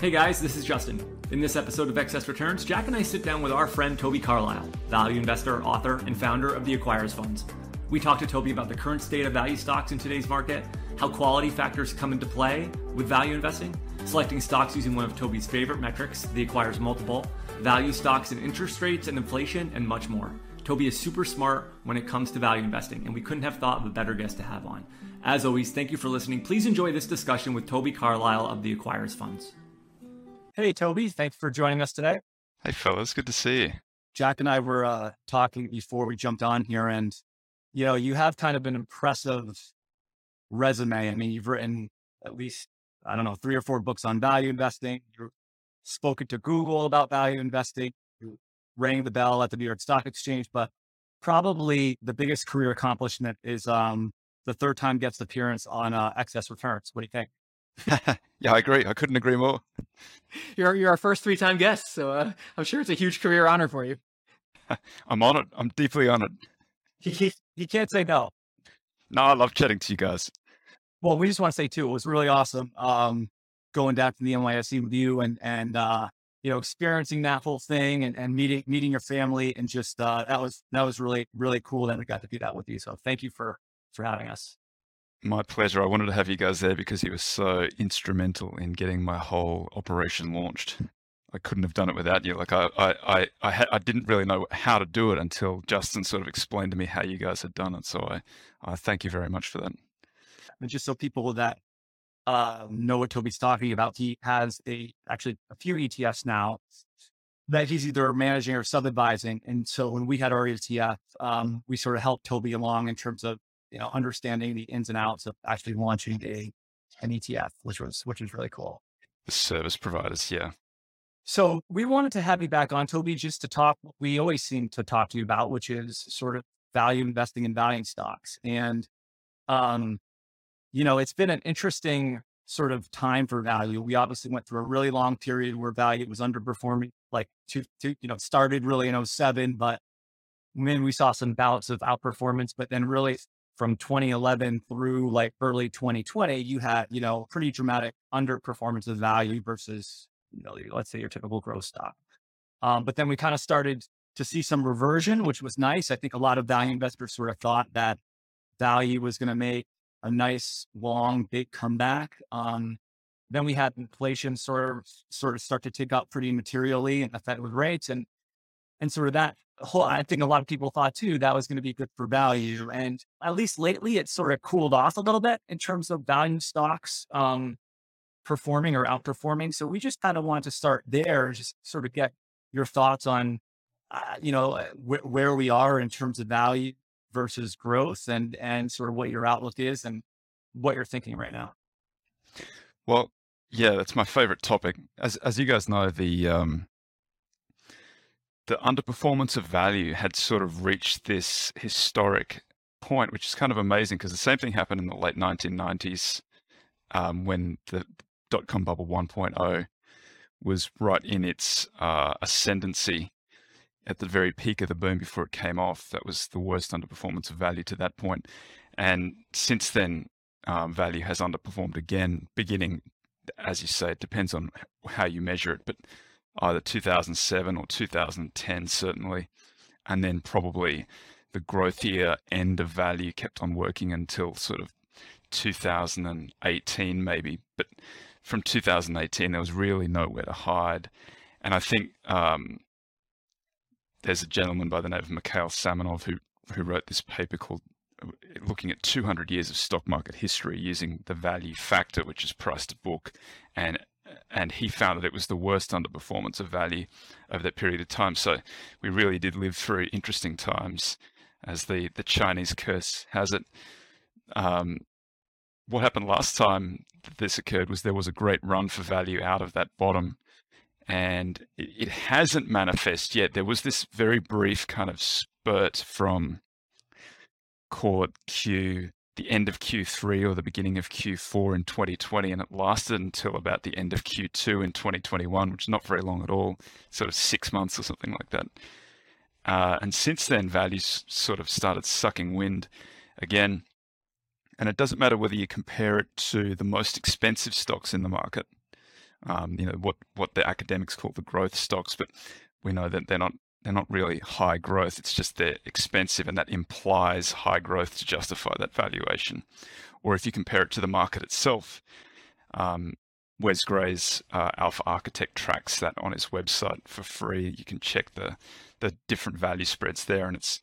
Hey guys, this is Justin. In this episode of Excess Returns, Jack and I sit down with our friend Toby Carlisle, value investor, author, and founder of the Acquirers Funds. We talk to Toby about the current state of value stocks in today's market, how quality factors come into play with value investing, selecting stocks using one of Toby's favorite metrics, the Acquirers multiple, value stocks and interest rates and inflation, and much more. Toby is super smart when it comes to value investing, and we couldn't have thought of a better guest to have on. As always, thank you for listening. Please enjoy this discussion with Toby Carlisle of the Acquirers Funds. Hey, Toby, thanks for joining us today. Hey, fellas, good to see you. Jack and I were uh, talking before we jumped on here, and you know, you have kind of an impressive resume. I mean, you've written at least I don't know three or four books on value investing. You've spoken to Google about value investing. You rang the bell at the New York Stock Exchange, but probably the biggest career accomplishment is um, the third time guest appearance on uh, Excess Returns. What do you think? yeah, I agree. I couldn't agree more. You're you're our first three time guest, so uh, I'm sure it's a huge career honor for you. I'm on it. I'm deeply on it. He, he, he can't say no. No, I love chatting to you guys. Well, we just want to say too, it was really awesome um, going down to the NYSE with you and and uh, you know experiencing that whole thing and, and meeting meeting your family and just uh, that was that was really really cool that we got to do that with you. So thank you for for having us. My pleasure. I wanted to have you guys there because he was so instrumental in getting my whole operation launched. I couldn't have done it without you. Like I, I, I, I, ha- I didn't really know how to do it until Justin sort of explained to me how you guys had done it. So I, I thank you very much for that. And just so people that uh, know what Toby's talking about, he has a actually a few ETFs now that he's either managing or sub advising. And so when we had our ETF, um, we sort of helped Toby along in terms of you know, understanding the ins and outs of actually launching a an ETF, which was which was really cool. The service providers, yeah. So we wanted to have you back on, Toby, just to talk what we always seem to talk to you about, which is sort of value investing and value stocks. And um, you know, it's been an interesting sort of time for value. We obviously went through a really long period where value was underperforming, like two, two you know, started really in 07, but then we saw some bouts of outperformance, but then really from 2011 through like early 2020, you had, you know, pretty dramatic underperformance of value versus, you know, let's say your typical growth stock. Um, but then we kind of started to see some reversion, which was nice. I think a lot of value investors sort of thought that value was going to make a nice, long, big comeback. Um, then we had inflation sort of sort of start to tick up pretty materially and Fed with rates and and sort of that whole, I think a lot of people thought too that was going to be good for value. And at least lately, it's sort of cooled off a little bit in terms of value stocks um, performing or outperforming. So we just kind of want to start there, just sort of get your thoughts on, uh, you know, uh, wh- where we are in terms of value versus growth, and and sort of what your outlook is and what you're thinking right now. Well, yeah, that's my favorite topic. As as you guys know, the um, the underperformance of value had sort of reached this historic point, which is kind of amazing because the same thing happened in the late 1990s um, when the dot com bubble 1.0 was right in its uh, ascendancy at the very peak of the boom before it came off. That was the worst underperformance of value to that point. And since then, um, value has underperformed again, beginning, as you say, it depends on how you measure it, but either 2007 or 2010, certainly. And then probably the growthier end of value kept on working until sort of 2018, maybe. But from 2018, there was really nowhere to hide. And I think um, there's a gentleman by the name of Mikhail Samonov who, who wrote this paper called uh, looking at 200 years of stock market history using the value factor, which is price to book, and and he found that it was the worst underperformance of value over that period of time. So we really did live through interesting times, as the the Chinese curse has it. Um, what happened last time this occurred was there was a great run for value out of that bottom and it, it hasn't manifest yet. There was this very brief kind of spurt from call it Q the end of Q3 or the beginning of Q4 in 2020, and it lasted until about the end of Q2 in 2021, which is not very long at all, sort of six months or something like that. Uh, and since then, values sort of started sucking wind again. And it doesn't matter whether you compare it to the most expensive stocks in the market, um, you know what what the academics call the growth stocks, but we know that they're not they're not really high growth. It's just they're expensive, and that implies high growth to justify that valuation. Or if you compare it to the market itself, um, Wes Gray's uh, Alpha Architect tracks that on his website for free. You can check the the different value spreads there, and it's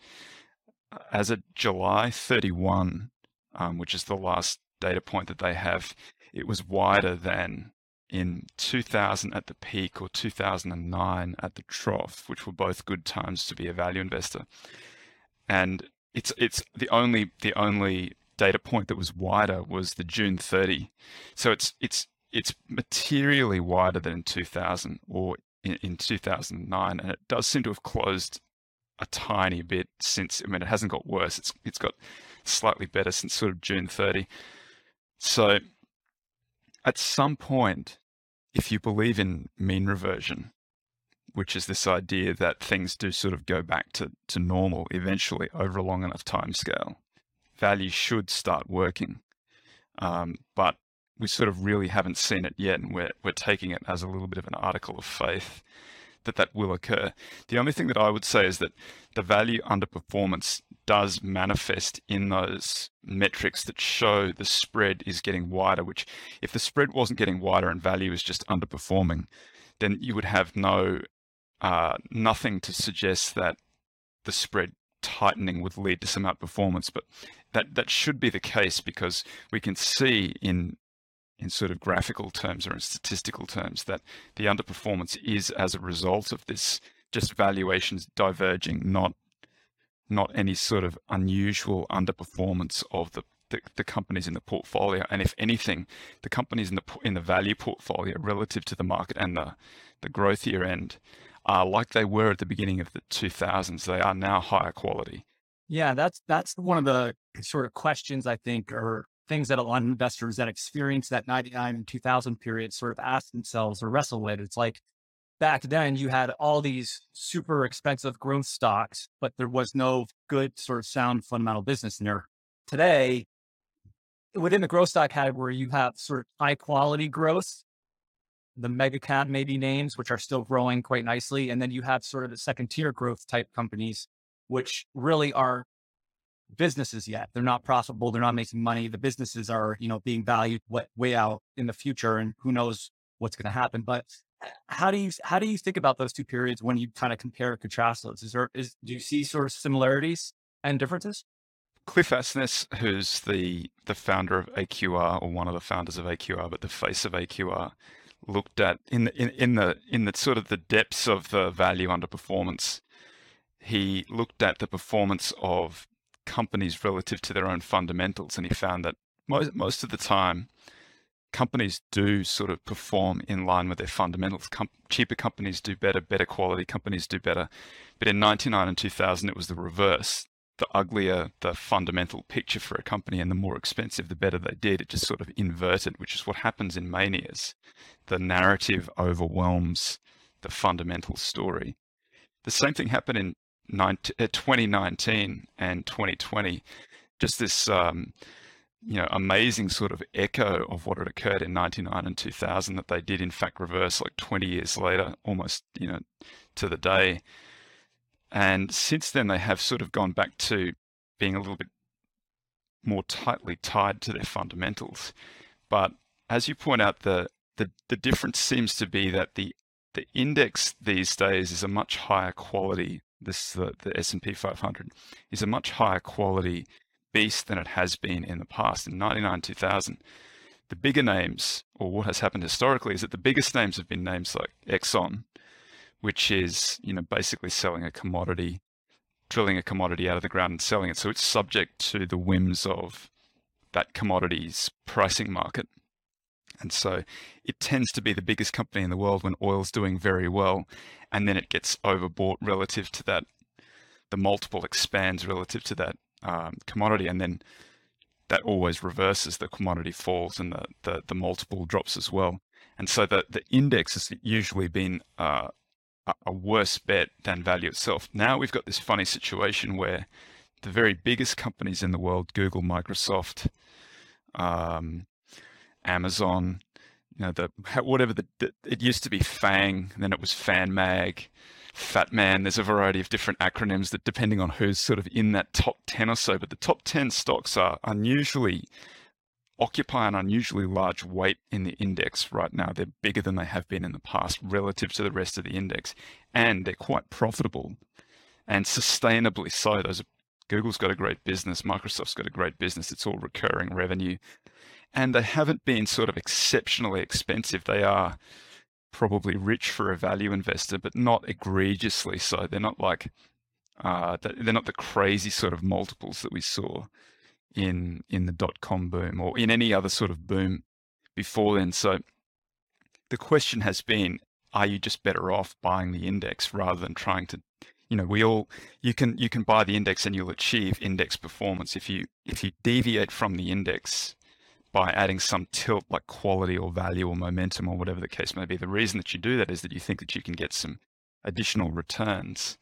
uh, as of July 31, um, which is the last data point that they have, it was wider than in 2000 at the peak or 2009 at the trough, which were both good times to be a value investor. And it's it's the only the only data point that was wider was the June 30. So it's it's it's materially wider than in 2000 or in, in 2009, and it does seem to have closed a tiny bit since. I mean, it hasn't got worse. It's it's got slightly better since sort of June 30. So at some point, if you believe in mean reversion, which is this idea that things do sort of go back to, to normal eventually over a long enough time scale, value should start working. Um, but we sort of really haven't seen it yet, and we're, we're taking it as a little bit of an article of faith that that will occur. The only thing that I would say is that the value underperformance does manifest in those metrics that show the spread is getting wider, which if the spread wasn't getting wider and value is just underperforming, then you would have no uh, nothing to suggest that the spread tightening would lead to some outperformance. But that that should be the case because we can see in in sort of graphical terms or in statistical terms that the underperformance is as a result of this just valuations diverging, not not any sort of unusual underperformance of the, the, the, companies in the portfolio. And if anything, the companies in the in the value portfolio relative to the market and the the growthier end are like they were at the beginning of the 2000s. They are now higher quality. Yeah, that's that's one of the sort of questions I think or things that a lot of investors that experience that 99 and 2000 period sort of ask themselves or wrestle with. It's like back then you had all these super expensive growth stocks, but there was no good sort of sound fundamental business in there. Today, within the growth stock category, you have sort of high quality growth, the mega cap maybe names, which are still growing quite nicely. And then you have sort of the second tier growth type companies, which really are businesses yet. They're not profitable. They're not making money. The businesses are, you know, being valued way out in the future and who knows what's going to happen. But how do you, how do you think about those two periods when you kind of compare and contrast those? Is there, is, do you see sort of similarities and differences? Cliff Asness, who's the, the founder of AQR or one of the founders of AQR, but the face of AQR, looked at in the, in, in the, in the sort of the depths of the value underperformance he looked at the performance of companies relative to their own fundamentals, and he found that most most of the time, companies do sort of perform in line with their fundamentals. Com- cheaper companies do better, better quality companies do better. But in 99 and 2000, it was the reverse. The uglier the fundamental picture for a company and the more expensive, the better they did. It just sort of inverted, which is what happens in manias. The narrative overwhelms the fundamental story. The same thing happened in 2019 uh, and 2020, just this um, you know amazing sort of echo of what had occurred in 99 and 2000 that they did in fact reverse like 20 years later, almost you know to the day. And since then, they have sort of gone back to being a little bit more tightly tied to their fundamentals. But as you point out, the the, the difference seems to be that the the index these days is a much higher quality this the, the S&P 500 is a much higher quality beast than it has been in the past. In 99 2000, the bigger names, or what has happened historically, is that the biggest names have been names like Exxon, which is you know basically selling a commodity, drilling a commodity out of the ground and selling it. So it's subject to the whims of that commodities pricing market. And so it tends to be the biggest company in the world when oil's doing very well, and then it gets overbought relative to that. The multiple expands relative to that um, commodity, and then that always reverses. The commodity falls, and the, the, the multiple drops as well. And so the, the index has usually been uh, a worse bet than value itself. Now we've got this funny situation where the very biggest companies in the world, Google, Microsoft, um, Amazon, you know, the whatever the, it used to be FANG, then it was FanMag, Fatman. There's a variety of different acronyms that depending on who's sort of in that top 10 or so, but the top 10 stocks are unusually occupy an unusually large weight in the index right now. They're bigger than they have been in the past relative to the rest of the index, and they're quite profitable and sustainably so. Those are, Google's got a great business, Microsoft's got a great business. It's all recurring revenue, and they haven't been sort of exceptionally expensive. They are probably rich for a value investor, but not egregiously so. They're not like uh, they're not the crazy sort of multiples that we saw in in the dot com boom or in any other sort of boom before then. So the question has been, are you just better off buying the index rather than trying to you know we all you can you can buy the index and you'll achieve index performance if you if you deviate from the index by adding some tilt like quality or value or momentum or whatever the case may be the reason that you do that is that you think that you can get some additional returns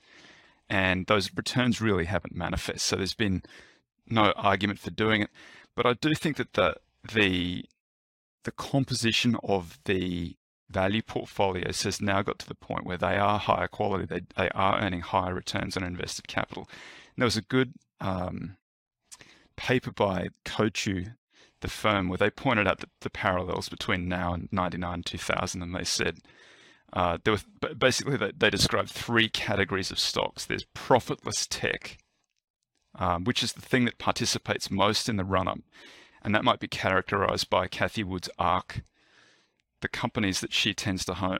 and those returns really haven't manifest so there's been no argument for doing it. But I do think that the the the composition of the value portfolios has now got to the point where they are higher quality. They they are earning higher returns on invested capital. And there was a good um, paper by Coatue, the firm, where they pointed out the, the parallels between now and 99 2000, and they said. Uh, there was basically they, they described three categories of stocks. There's profitless tech, um, which is the thing that participates most in the run up. And that might be characterized by Cathie Wood's ARK. The companies that she tends to ho-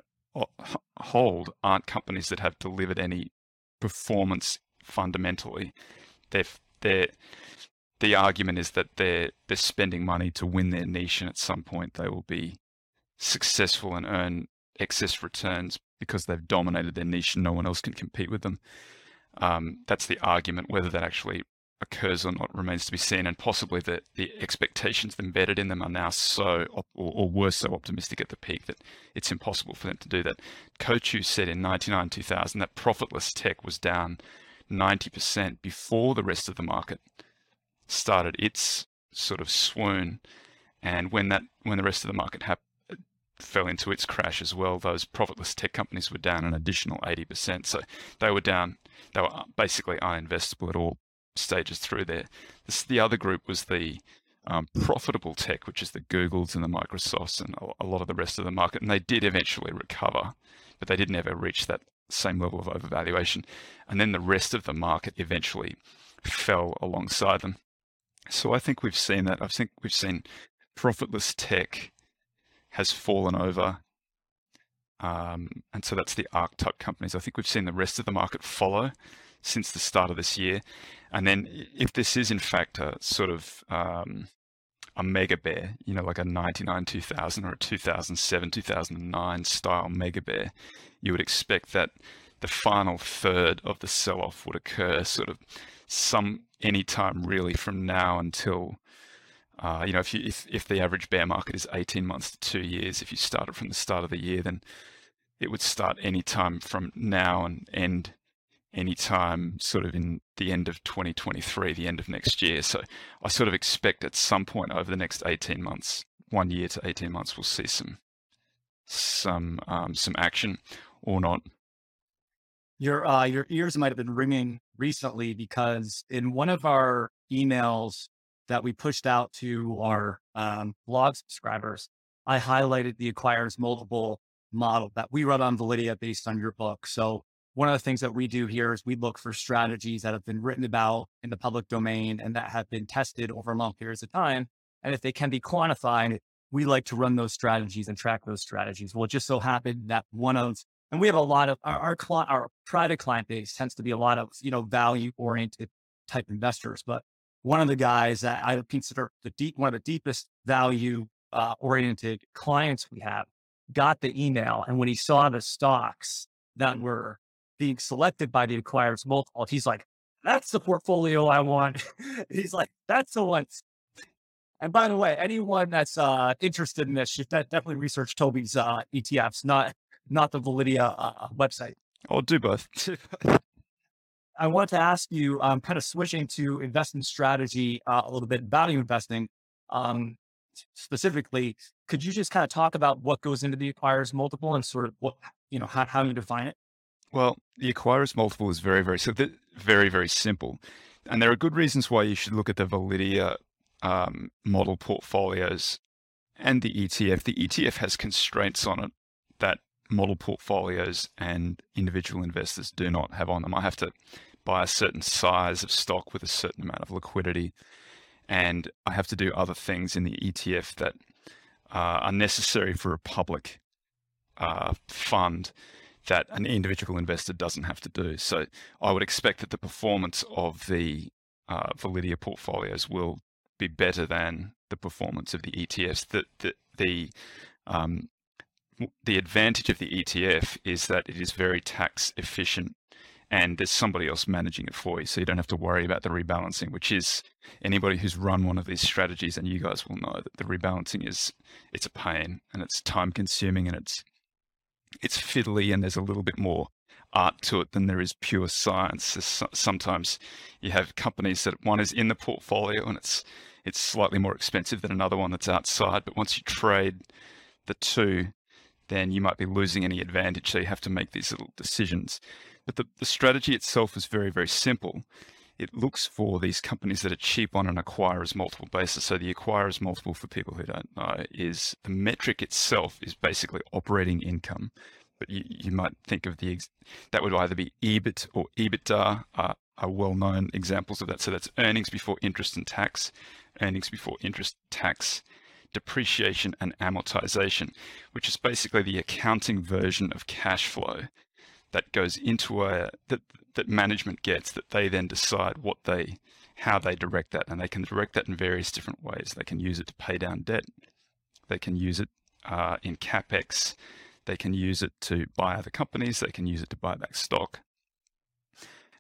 hold aren't companies that have delivered any performance fundamentally. They're, they're, the argument is that they're, they're spending money to win their niche, and at some point they will be successful and earn excess returns because they've dominated their niche and no one else can compete with them. Um, that's the argument. Whether that actually occurs or not remains to be seen, and possibly the, the expectations embedded in them are now so, or, or were so optimistic at the peak that it's impossible for them to do that. Coatue said in 99 2000 that profitless tech was down 90% before the rest of the market started its sort of swoon. And when that when the rest of the market fell into its crash as well. Those profitless tech companies were down an additional 80%. So they were down, they were basically uninvestable at all stages through there. This, the other group was the um, profitable tech, which is the Googles and the Microsofts and a lot of the rest of the market. And they did eventually recover, but they didn't ever reach that same level of overvaluation. And then the rest of the market eventually fell alongside them. So I think we've seen that. I think we've seen profitless tech has fallen over. Um, and so that's the ARK type companies. I think we've seen the rest of the market follow since the start of this year. And then if this is in fact a sort of um, a mega bear, you know, like a 99 2000 or a 2007 2009 style mega bear, you would expect that the final third of the sell off would occur sort of some any time really from now until uh, you know, if, you, if if the average bear market is 18 months to two years, if you started from the start of the year, then it would start any time from now and end any time sort of in the end of 2023, the end of next year. So I sort of expect at some point over the next 18 months, one year to 18 months, we'll see some some um, some action or not. Your uh, your ears might have been ringing recently because in one of our emails that we pushed out to our um, blog subscribers, I highlighted the acquirers multiple model that we run on Validea based on your book. So one of the things that we do here is we look for strategies that have been written about in the public domain and that have been tested over long periods of time. And if they can be quantified, we like to run those strategies and track those strategies. Well, it just so happened that one of, and we have a lot of our, our, our private client base tends to be a lot of, you know, value oriented type investors, but one of the guys that I consider the deep, one of the deepest value uh, oriented clients we have got the email. And when he saw the stocks that were being selected by the acquirers multiple, he's like, that's the portfolio I want. he's like, that's the one. And by the way, anyone that's uh, interested in this should definitely research Toby's uh, ETFs, not not the Validea uh, website. I'll do both. I want to ask you, um, kind of switching to investment strategy uh, a little bit, value investing. Um, specifically, could you just kind of talk about what goes into the acquirer's multiple and sort of what, you know, how, how you define it? Well, the acquirer's multiple is very, very, so very, very simple. And there are good reasons why you should look at the Validea um, model portfolios and the ETF. The ETF has constraints on it that model portfolios and individual investors do not have on them. I have to buy a certain size of stock with a certain amount of liquidity, and I have to do other things in the ETF that uh, are necessary for a public uh, fund that an individual investor doesn't have to do. So I would expect that the performance of the uh, Validea portfolios will be better than the performance of the ETFs. The the, the um, the advantage of the ETF is that it is very tax efficient and there's somebody else managing it for you. So you don't have to worry about the rebalancing, which is anybody who's run one of these strategies and you guys will know that the rebalancing is it's a pain and it's time consuming and it's it's fiddly and there's a little bit more art to it than there is pure science. sometimes you have companies that one is in the portfolio and it's it's slightly more expensive than another one that's outside, but once you trade the two, then you might be losing any advantage. So you have to make these little decisions. But the, the strategy itself is very, very simple. It looks for these companies that are cheap on an acquirer's multiple basis. So the acquirer's multiple, for people who don't know, is the metric itself is basically operating income. But you, you might think of the that would either be EBIT or EBITDA are, are well-known examples of that. So that's earnings before interest and tax, earnings before interest, tax, depreciation and amortization, which is basically the accounting version of cash flow that goes into a that that management gets that they then decide what they how they direct that. And they can direct that in various different ways. They can use it to pay down debt. They can use it uh, in capex. They can use it to buy other companies. They can use it to buy back stock.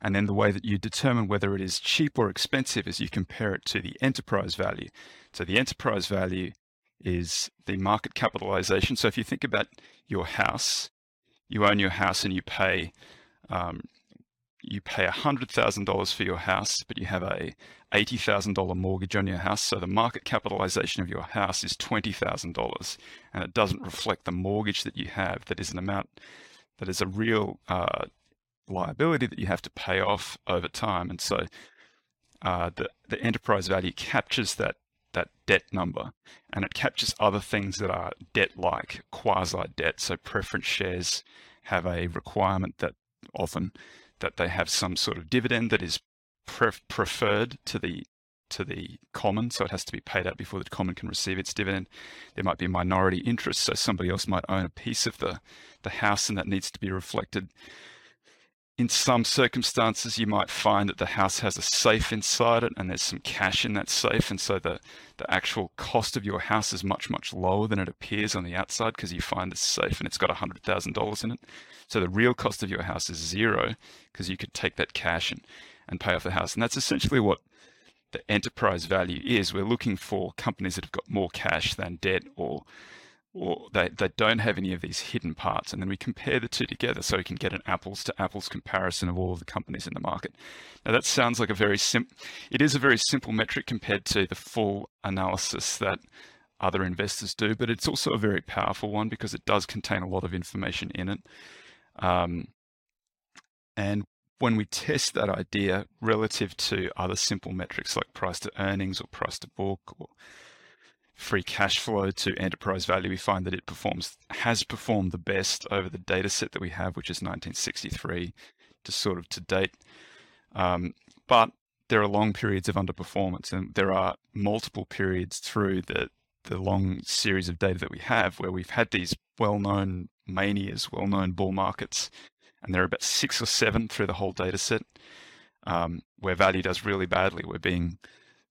And then the way that you determine whether it is cheap or expensive is you compare it to the enterprise value. So the enterprise value is the market capitalization. So if you think about your house, you own your house and you pay um, you pay $100,000 for your house, but you have a $80,000 mortgage on your house. So the market capitalization of your house is $20,000 and it doesn't reflect the mortgage that you have. That is an amount that is a real uh, liability that you have to pay off over time. And so uh, the, the enterprise value captures that that debt number. And it captures other things that are debt like quasi debt so preference shares have a requirement that often that they have some sort of dividend that is preferred to the to the common. So it has to be paid out before the common can receive its dividend. There might be minority interest so somebody else might own a piece of the the house and that needs to be reflected in some circumstances, you might find that the house has a safe inside it and there's some cash in that safe. And so the, the actual cost of your house is much, much lower than it appears on the outside because you find this safe and it's got $100,000 in it. So the real cost of your house is zero because you could take that cash and, and pay off the house. And that's essentially what the enterprise value is. We're looking for companies that have got more cash than debt or or they, they don't have any of these hidden parts. And then we compare the two together so we can get an apples to apples comparison of all of the companies in the market. Now that sounds like a very simple, it is a very simple metric compared to the full analysis that other investors do, but it's also a very powerful one because it does contain a lot of information in it. Um, and when we test that idea relative to other simple metrics like price to earnings or price to book or free cash flow to enterprise value, we find that it performs has performed the best over the data set that we have, which is 1963 to sort of to date. Um, but there are long periods of underperformance, and there are multiple periods through the the long series of data that we have where we've had these well-known manias, well-known bull markets, and there are about six or seven through the whole data set um, where value does really badly. We're being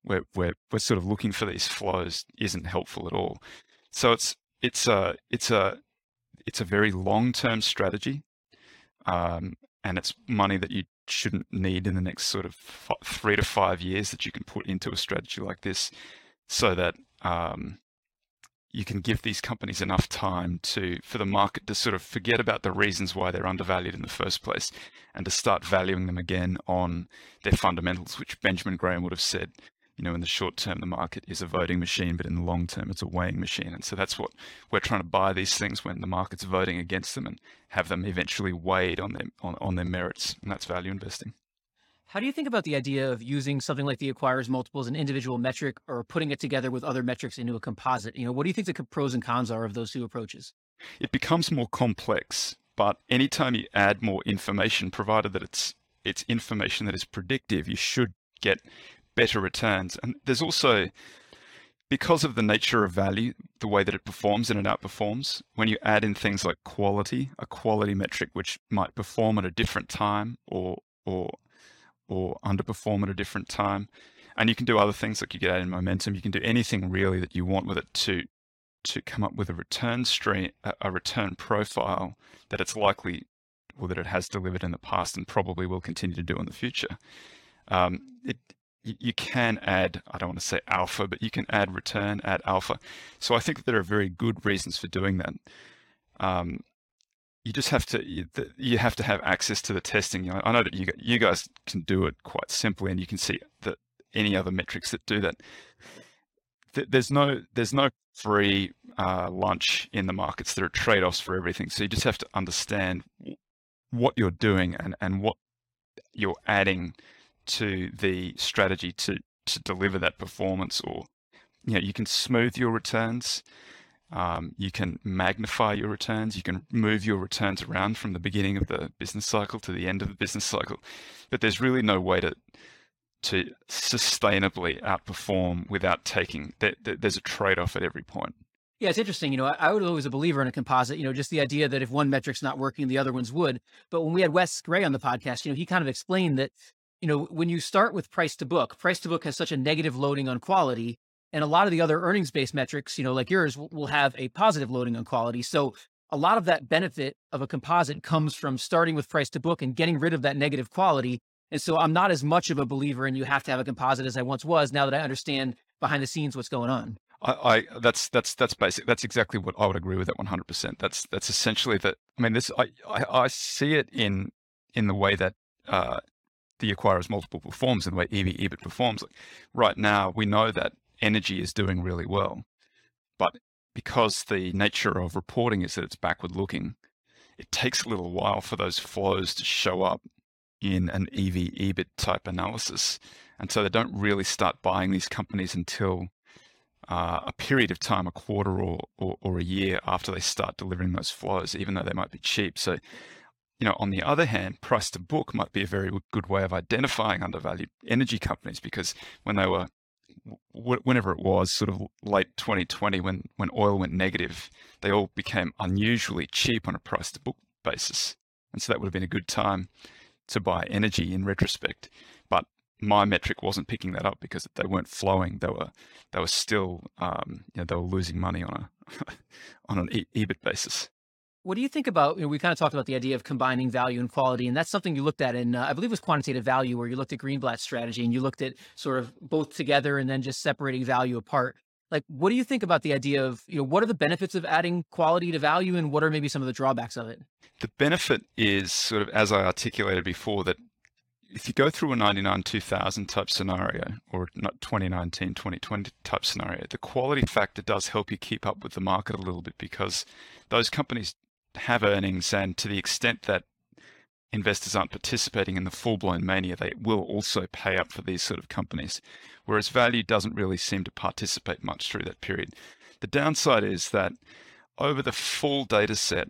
we're, we're, we're sort of looking for these flows isn't helpful at all. So it's it's a it's a it's a very long term strategy, um, and it's money that you shouldn't need in the next sort of three to five years that you can put into a strategy like this, so that um, you can give these companies enough time to for the market to sort of forget about the reasons why they're undervalued in the first place and to start valuing them again on their fundamentals, which Benjamin Graham would have said you know, in the short term, the market is a voting machine, but in the long term, it's a weighing machine. And so that's what we're trying to buy these things when the market's voting against them and have them eventually weighed on their, on, on their merits. And that's value investing. How do you think about the idea of using something like the acquirers multiple as an individual metric or putting it together with other metrics into a composite? You know, what do you think the pros and cons are of those two approaches? It becomes more complex, but anytime you add more information, provided that it's it's information that is predictive, you should get better returns. And there's also, because of the nature of value, the way that it performs and it outperforms, when you add in things like quality, a quality metric which might perform at a different time or or or underperform at a different time. And you can do other things like you get add in momentum. You can do anything really that you want with it to to come up with a return stream, a return profile that it's likely or that it has delivered in the past and probably will continue to do in the future. Um, it you can add, I don't want to say alpha, but you can add return, add alpha. So I think there are very good reasons for doing that. Um, you just have to you have to have access to the testing. I know that you you guys can do it quite simply, and you can see that any other metrics that do that. There's no there's no free uh, lunch in the markets. There are trade offs for everything. So you just have to understand what you're doing and and what you're adding to the strategy to to deliver that performance or you know you can smooth your returns um, you can magnify your returns you can move your returns around from the beginning of the business cycle to the end of the business cycle but there's really no way to to sustainably outperform without taking that. there's a trade-off at every point yeah, it's interesting. You know, I, I was always a believer in a composite, you know, just the idea that if one metric's not working, the other ones would. But when we had Wes Gray on the podcast, you know, he kind of explained that you know, when you start with price to book, price to book has such a negative loading on quality. And a lot of the other earnings based metrics, you know, like yours will have a positive loading on quality. So a lot of that benefit of a composite comes from starting with price to book and getting rid of that negative quality. And so I'm not as much of a believer in you have to have a composite as I once was now that I understand behind the scenes what's going on. I, I that's that's that's basic. That's exactly what I would agree with. That 100. percent That's that's essentially that. I mean, this I, I, I see it in in the way that uh, the acquirer's multiple performs and the way EV EBIT performs. Like right now, we know that energy is doing really well, but because the nature of reporting is that it's backward looking, it takes a little while for those flows to show up in an EV EBIT type analysis. And so they don't really start buying these companies until uh, a period of time, a quarter or, or, or a year after they start delivering those flows, even though they might be cheap. So you know, on the other hand, price to book might be a very good way of identifying undervalued energy companies because when they were, whenever it was, sort of late 2020, when when oil went negative, they all became unusually cheap on a price to book basis, and so that would have been a good time to buy energy in retrospect. But my metric wasn't picking that up because they weren't flowing. They were they were still um, you know they were losing money on a on an EBIT basis. What do you think about, you know, we kind of talked about the idea of combining value and quality, and that's something you looked at in, uh, I believe it was quantitative value, where you looked at Greenblatt's strategy and you looked at sort of both together and then just separating value apart. Like, what do you think about the idea of, you know, what are the benefits of adding quality to value and what are maybe some of the drawbacks of it? The benefit is sort of, as I articulated before, that if you go through a 99 2000 type scenario or not 2019 2020 type scenario the quality factor does help you keep up with the market a little bit because those companies have earnings, and to the extent that investors aren't participating in the full blown mania, they will also pay up for these sort of companies. Whereas value doesn't really seem to participate much through that period. The downside is that over the full data set,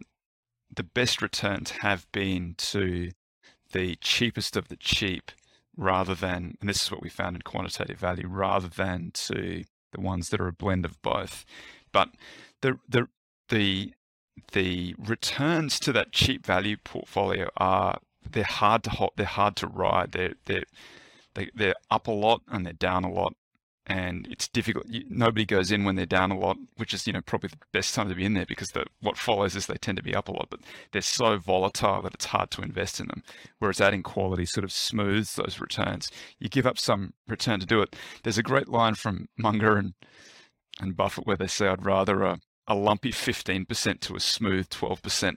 the best returns have been to the cheapest of the cheap rather than, and this is what we found in quantitative value, rather than to the ones that are a blend of both. But the the the the returns to that cheap value portfolio are they're hard to hold, they're hard to ride. They're they're they, are they are up a lot and they're down a lot. and it's difficult. Nobody goes in when they're down a lot, which is you know probably the best time to be in there because the, what follows is they tend to be up a lot. But they're so volatile that it's hard to invest in them. Whereas adding quality sort of smooths those returns. You give up some return to do it. There's a great line from Munger and and Buffett where they say, "I'd rather a, a lumpy 15% to a smooth 12%."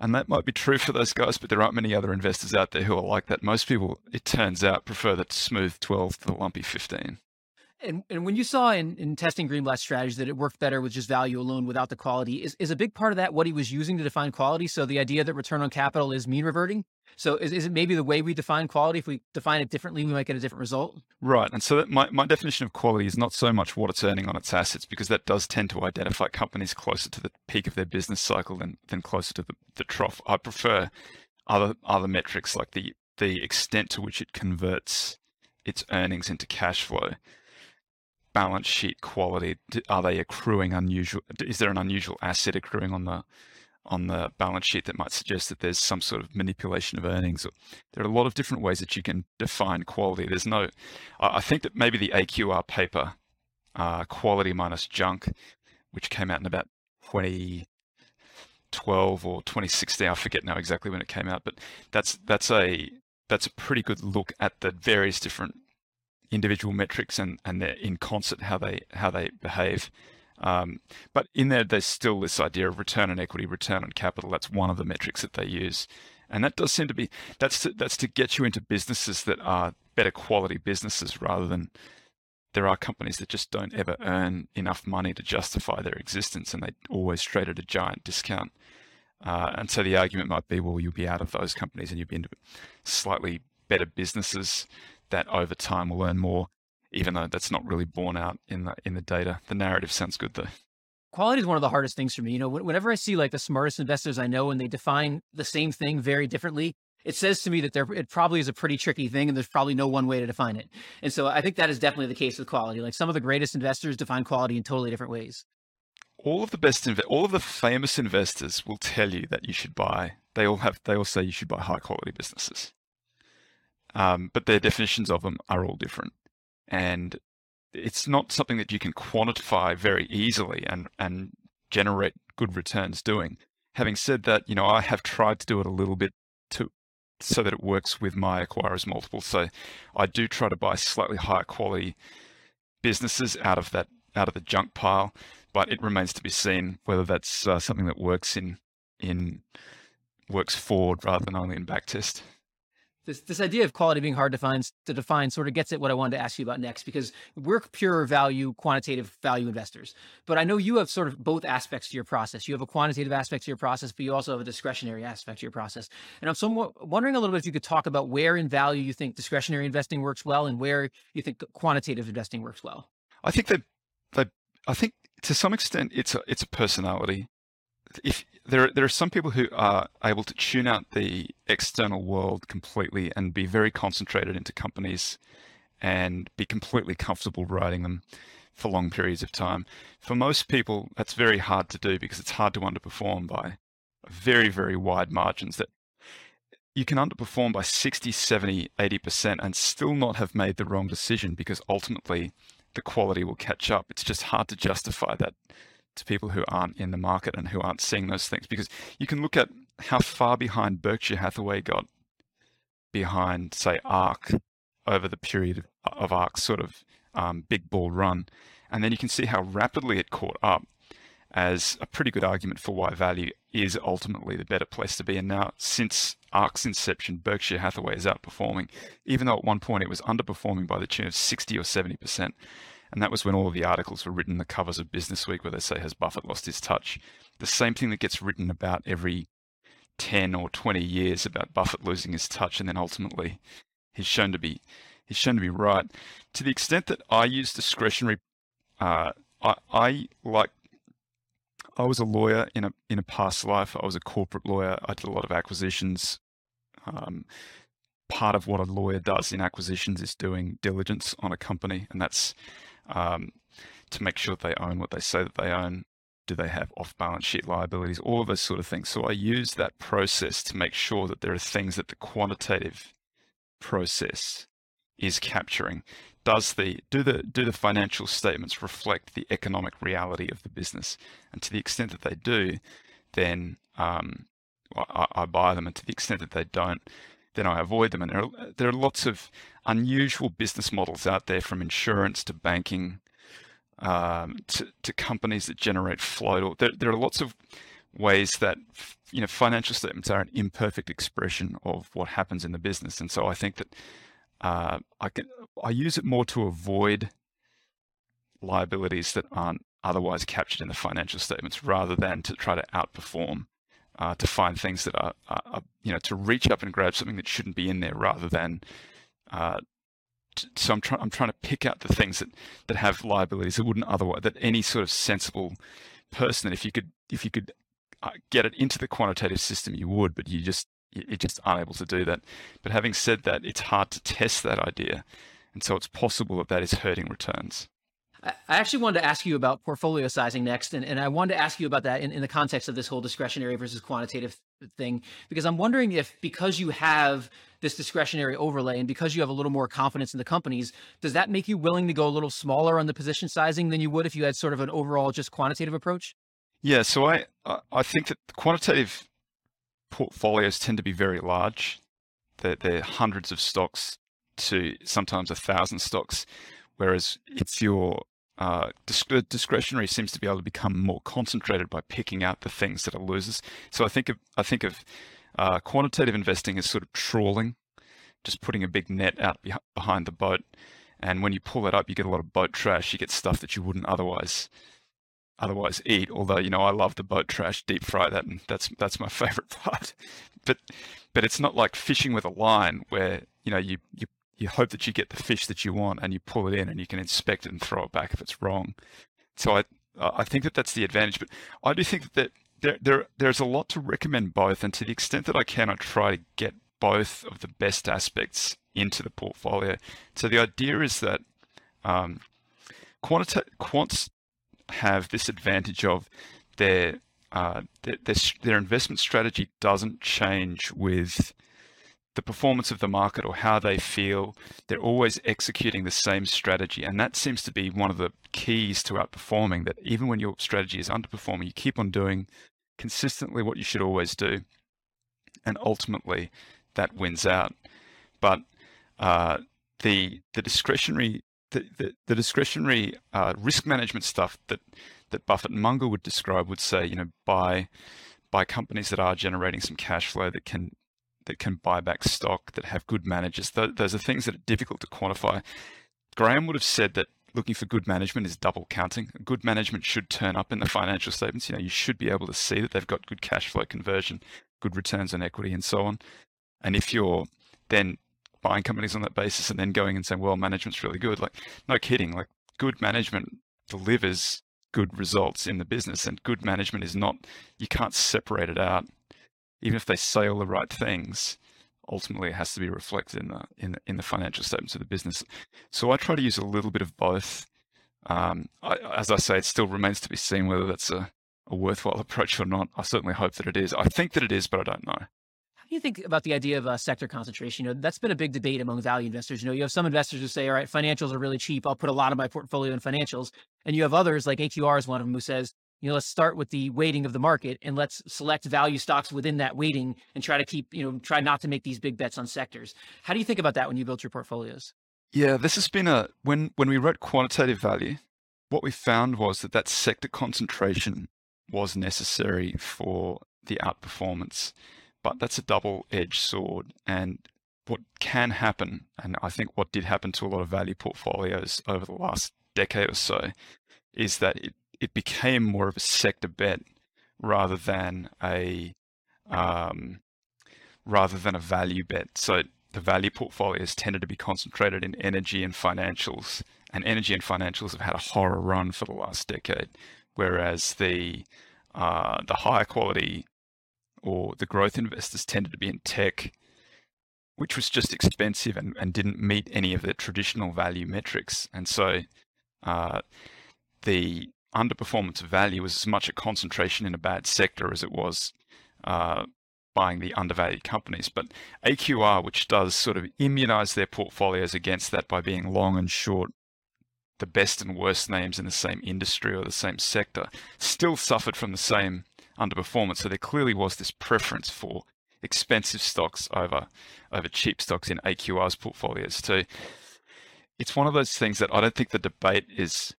And that might be true for those guys, but there aren't many other investors out there who are like that. Most people, it turns out, prefer that smooth 12 to the lumpy 15. And, and when you saw in, in testing Greenblatt's strategy that it worked better with just value alone without the quality, is, is a big part of that what he was using to define quality? So the idea that return on capital is mean reverting? So is, is it maybe the way we define quality? If we define it differently, we might get a different result? Right. And so my, my definition of quality is not so much what it's earning on its assets, because that does tend to identify companies closer to the peak of their business cycle than, than closer to the, the trough. I prefer other other metrics like the the extent to which it converts its earnings into cash flow balance sheet quality? Are they accruing unusual? Is there an unusual asset accruing on the on the balance sheet that might suggest that there's some sort of manipulation of earnings? There are a lot of different ways that you can define quality. There's no, I think that maybe the AQR paper, uh, quality minus junk, which came out in about 2012 or 2016, I forget now exactly when it came out, but that's that's a that's a pretty good look at the various different individual metrics and and they're in concert how they how they behave. Um, but in there, there's still this idea of return on equity, return on capital. That's one of the metrics that they use, and that does seem to be that's to, that's to get you into businesses that are better quality businesses rather than there are companies that just don't ever earn enough money to justify their existence, and they always trade at a giant discount. Uh, and so the argument might be, well, you'll be out of those companies and you'll be into slightly better businesses that over time will earn more, even though that's not really borne out in the in the data. The narrative sounds good though. Quality is one of the hardest things for me. You know, whenever I see like the smartest investors I know and they define the same thing very differently, it says to me that there it probably is a pretty tricky thing and there's probably no one way to define it. And so I think that is definitely the case with quality. Like some of the greatest investors define quality in totally different ways. All of the best inve- all of the famous investors will tell you that you should buy. They all have they all say you should buy high quality businesses um, but their definitions of them are all different. And it's not something that you can quantify very easily and, and generate good returns doing. Having said that, you know, I have tried to do it a little bit to so that it works with my acquirers multiple. So I do try to buy slightly higher quality businesses out of that out of the junk pile, but it remains to be seen whether that's uh, something that works in in works forward rather than only in backtest this this idea of quality being hard to find to define sort of gets at what I wanted to ask you about next because we're pure value quantitative value investors. But I know you have sort of both aspects to your process. You have a quantitative aspect to your process but you also have a discretionary aspect to your process. And I'm somewhat wondering a little bit if you could talk about where in value you think discretionary investing works well and where you think quantitative investing works well. I think that they I think to some extent it's a it's a personality. If there there are some people who are able to tune out the external world completely and be very concentrated into companies and be completely comfortable writing them for long periods of time. For most people, that's very hard to do because it's hard to underperform by very, very wide margins that you can underperform by 60, 70, 80% and still not have made the wrong decision because ultimately the quality will catch up. It's just hard to justify that to people who aren't in the market and who aren't seeing those things because you can look at how far behind Berkshire Hathaway got behind, say, ARK over the period of ARK's sort of um, big bull run. And then you can see how rapidly it caught up as a pretty good argument for why value is ultimately the better place to be. And now, since ARK's inception, Berkshire Hathaway is outperforming, even though at one point it was underperforming by the tune of 60 or 70%. And that was when all of the articles were written, the covers of Business Week, where they say, Has Buffett lost his touch? The same thing that gets written about every 10 or 20 years about Buffett losing his touch, and then ultimately he's shown to be he's shown to be right. To the extent that I use discretionary, uh, I, I like. I was a lawyer in a in a past life. I was a corporate lawyer. I did a lot of acquisitions. Um, part of what a lawyer does in acquisitions is doing diligence on a company, and that's um, to make sure that they own what they say that they own. Do they have off balance sheet liabilities? All of those sort of things. So I use that process to make sure that there are things that the quantitative process is capturing does the do the do the financial statements reflect the economic reality of the business? And to the extent that they do, then um, I, I, buy them, and to the extent that they don't, then I avoid them. And there are, there are lots of unusual business models out there, from insurance to banking um, to, to companies that generate float. There, there are lots of ways that you know financial statements are an imperfect expression of what happens in the business, and so I think that uh, I can I use it more to avoid liabilities that aren't otherwise captured in the financial statements, rather than to try to outperform, uh, to find things that are, are, are, you know to reach up and grab something that shouldn't be in there, rather than uh, so I'm trying I'm trying to pick out the things that that have liabilities that wouldn't otherwise that any sort of sensible person if you could if you could uh, get it into the quantitative system you would but you just you're just unable to do that. But having said that it's hard to test that idea and so it's possible that that is hurting returns I actually wanted to ask you about portfolio sizing next, and, and I wanted to ask you about that in, in the context of this whole discretionary versus quantitative thing, because I'm wondering if because you have this discretionary overlay and because you have a little more confidence in the companies, does that make you willing to go a little smaller on the position sizing than you would if you had sort of an overall just quantitative approach? Yeah, so I I think that quantitative portfolios tend to be very large. They're, they're hundreds of stocks to sometimes a thousand stocks, whereas if you're uh, discretionary seems to be able to become more concentrated by picking out the things that are losers. So I think of I think of uh, quantitative investing as sort of trawling, just putting a big net out behind the boat, and when you pull it up, you get a lot of boat trash. You get stuff that you wouldn't otherwise otherwise eat. Although you know I love the boat trash, deep fry that, and that's that's my favorite part. But but it's not like fishing with a line where you know you you you hope that you get the fish that you want and you pull it in and you can inspect it and throw it back if it's wrong. So I I think that that's the advantage. But I do think that there, there there's a lot to recommend both, and to the extent that I can, I try to get both of the best aspects into the portfolio. So the idea is that um, quantita- quants have this advantage of their, uh, their, their their investment strategy doesn't change with the performance of the market or how they feel. They're always executing the same strategy. And that seems to be one of the keys to outperforming that even when your strategy is underperforming, you keep on doing consistently what you should always do. And ultimately, that wins out. But uh, the the discretionary the, the, the discretionary uh, risk management stuff that that Buffett and Munger would describe would say, you know, buy buy companies that are generating some cash flow that can that can buy back stock, that have good managers. Those are things that are difficult to quantify. Graham would have said that looking for good management is double counting. Good management should turn up in the financial statements. You know, you should be able to see that they've got good cash flow conversion, good returns on equity, and so on. And if you're then buying companies on that basis and then going and saying, well, management's really good, like, no kidding, like, good management delivers good results in the business, and good management is not, you can't separate it out even if they say all the right things, ultimately it has to be reflected in the in in the financial statements of the business. So I try to use a little bit of both. Um, I, as I say, it still remains to be seen whether that's a, a worthwhile approach or not. I certainly hope that it is. I think that it is, but I don't know. How do you think about the idea of uh, sector concentration? You know, that's been a big debate among value investors. You know, you have some investors who say, "All right, financials are really cheap. I'll put a lot of my portfolio in financials," and you have others, like AQR is one of them, who says, you know, let's start with the weighting of the market and let's select value stocks within that weighting and try to keep, you know, try not to make these big bets on sectors. How do you think about that when you build your portfolios? Yeah, this has been a when when we wrote quantitative value, what we found was that that sector concentration was necessary for the outperformance. But that's a double-edged sword and what can happen and I think what did happen to a lot of value portfolios over the last decade or so is that it it became more of a sector bet rather than a um, rather than a value bet. So the value portfolios tended to be concentrated in energy and financials, and energy and financials have had a horror run for the last decade. Whereas the uh, the higher quality or the growth investors tended to be in tech, which was just expensive and, and didn't meet any of the traditional value metrics. And so uh, the underperformance of value was as much a concentration in a bad sector as it was uh, buying the undervalued companies. But AQR, which does sort of immunize their portfolios against that by being long and short the best and worst names in the same industry or the same sector, still suffered from the same underperformance. So there clearly was this preference for expensive stocks over over cheap stocks in AQR's portfolios too. It's one of those things that I don't think the debate is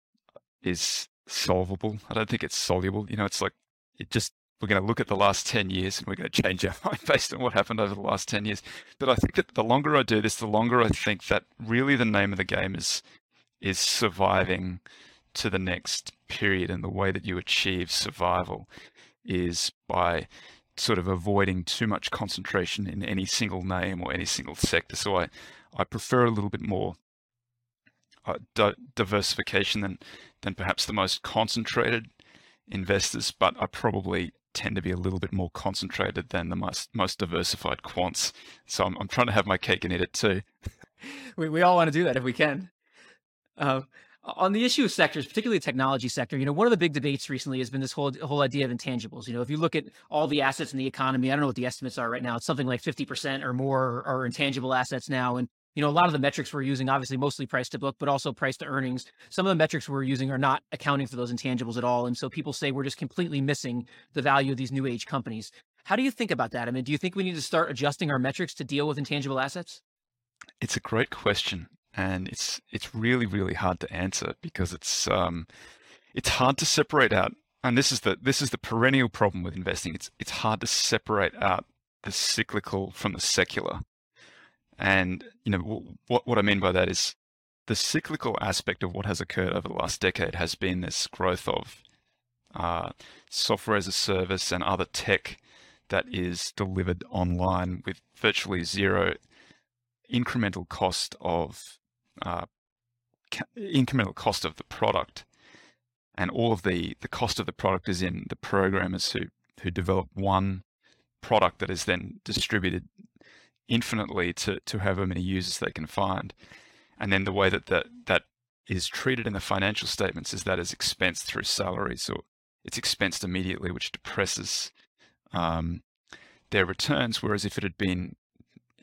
is solvable. I don't think it's soluble. You know, it's like it just we're going to look at the last 10 years and we're going to change our mind based on what happened over the last 10 years. But I think that the longer I do this, the longer I think that really the name of the game is is surviving to the next period and the way that you achieve survival is by sort of avoiding too much concentration in any single name or any single sector. So I, I prefer a little bit more uh, di- diversification than than perhaps the most concentrated investors, but I probably tend to be a little bit more concentrated than the most most diversified quants. So I'm, I'm trying to have my cake and eat it too. we we all want to do that if we can. Uh, on the issue of sectors, particularly the technology sector, you know, one of the big debates recently has been this whole whole idea of intangibles. You know, if you look at all the assets in the economy, I don't know what the estimates are right now. It's something like 50% or more are intangible assets now. And you know, a lot of the metrics we're using, obviously mostly price to book, but also price to earnings. Some of the metrics we're using are not accounting for those intangibles at all. And so people say we're just completely missing the value of these new age companies. How do you think about that? I mean, do you think we need to start adjusting our metrics to deal with intangible assets? It's a great question. And it's it's really, really hard to answer because it's um it's hard to separate out and this is the this is the perennial problem with investing. It's it's hard to separate out the cyclical from the secular. And you know what what I mean by that is the cyclical aspect of what has occurred over the last decade has been this growth of uh, software as a service and other tech that is delivered online with virtually zero incremental cost of uh, incremental cost of the product, and all of the the cost of the product is in the programmers who who develop one product that is then distributed infinitely to, to however many users they can find. And then the way that, that that is treated in the financial statements is that is expensed through salaries or it's expensed immediately, which depresses um, their returns. Whereas if it had been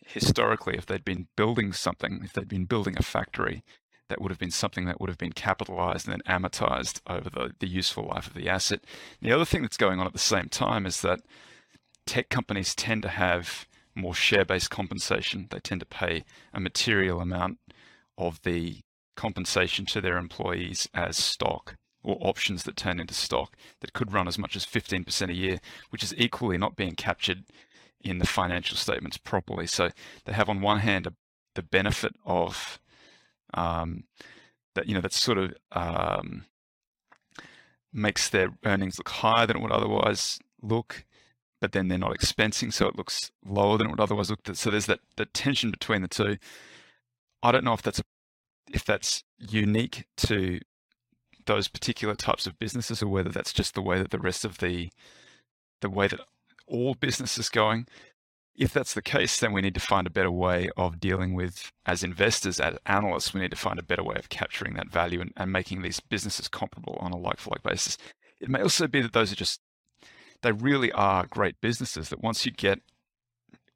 historically, if they'd been building something, if they'd been building a factory, that would have been something that would have been capitalized and then amortized over the, the useful life of the asset. The other thing that's going on at the same time is that tech companies tend to have more share-based compensation. They tend to pay a material amount of the compensation to their employees as stock or options that turn into stock that could run as much as 15% a year, which is equally not being captured in the financial statements properly. So they have on one hand a, the benefit of um, that you know that sort of um, makes their earnings look higher than it would otherwise look but then they're not expensing, so it looks lower than it would otherwise look. So there's that, that tension between the two. I don't know if that's if that's unique to those particular types of businesses, or whether that's just the way that the rest of the the way that all business is going. If that's the case, then we need to find a better way of dealing with, as investors, as analysts, we need to find a better way of capturing that value and, and making these businesses comparable on a like for like basis. It may also be that those are just they really are great businesses that once you get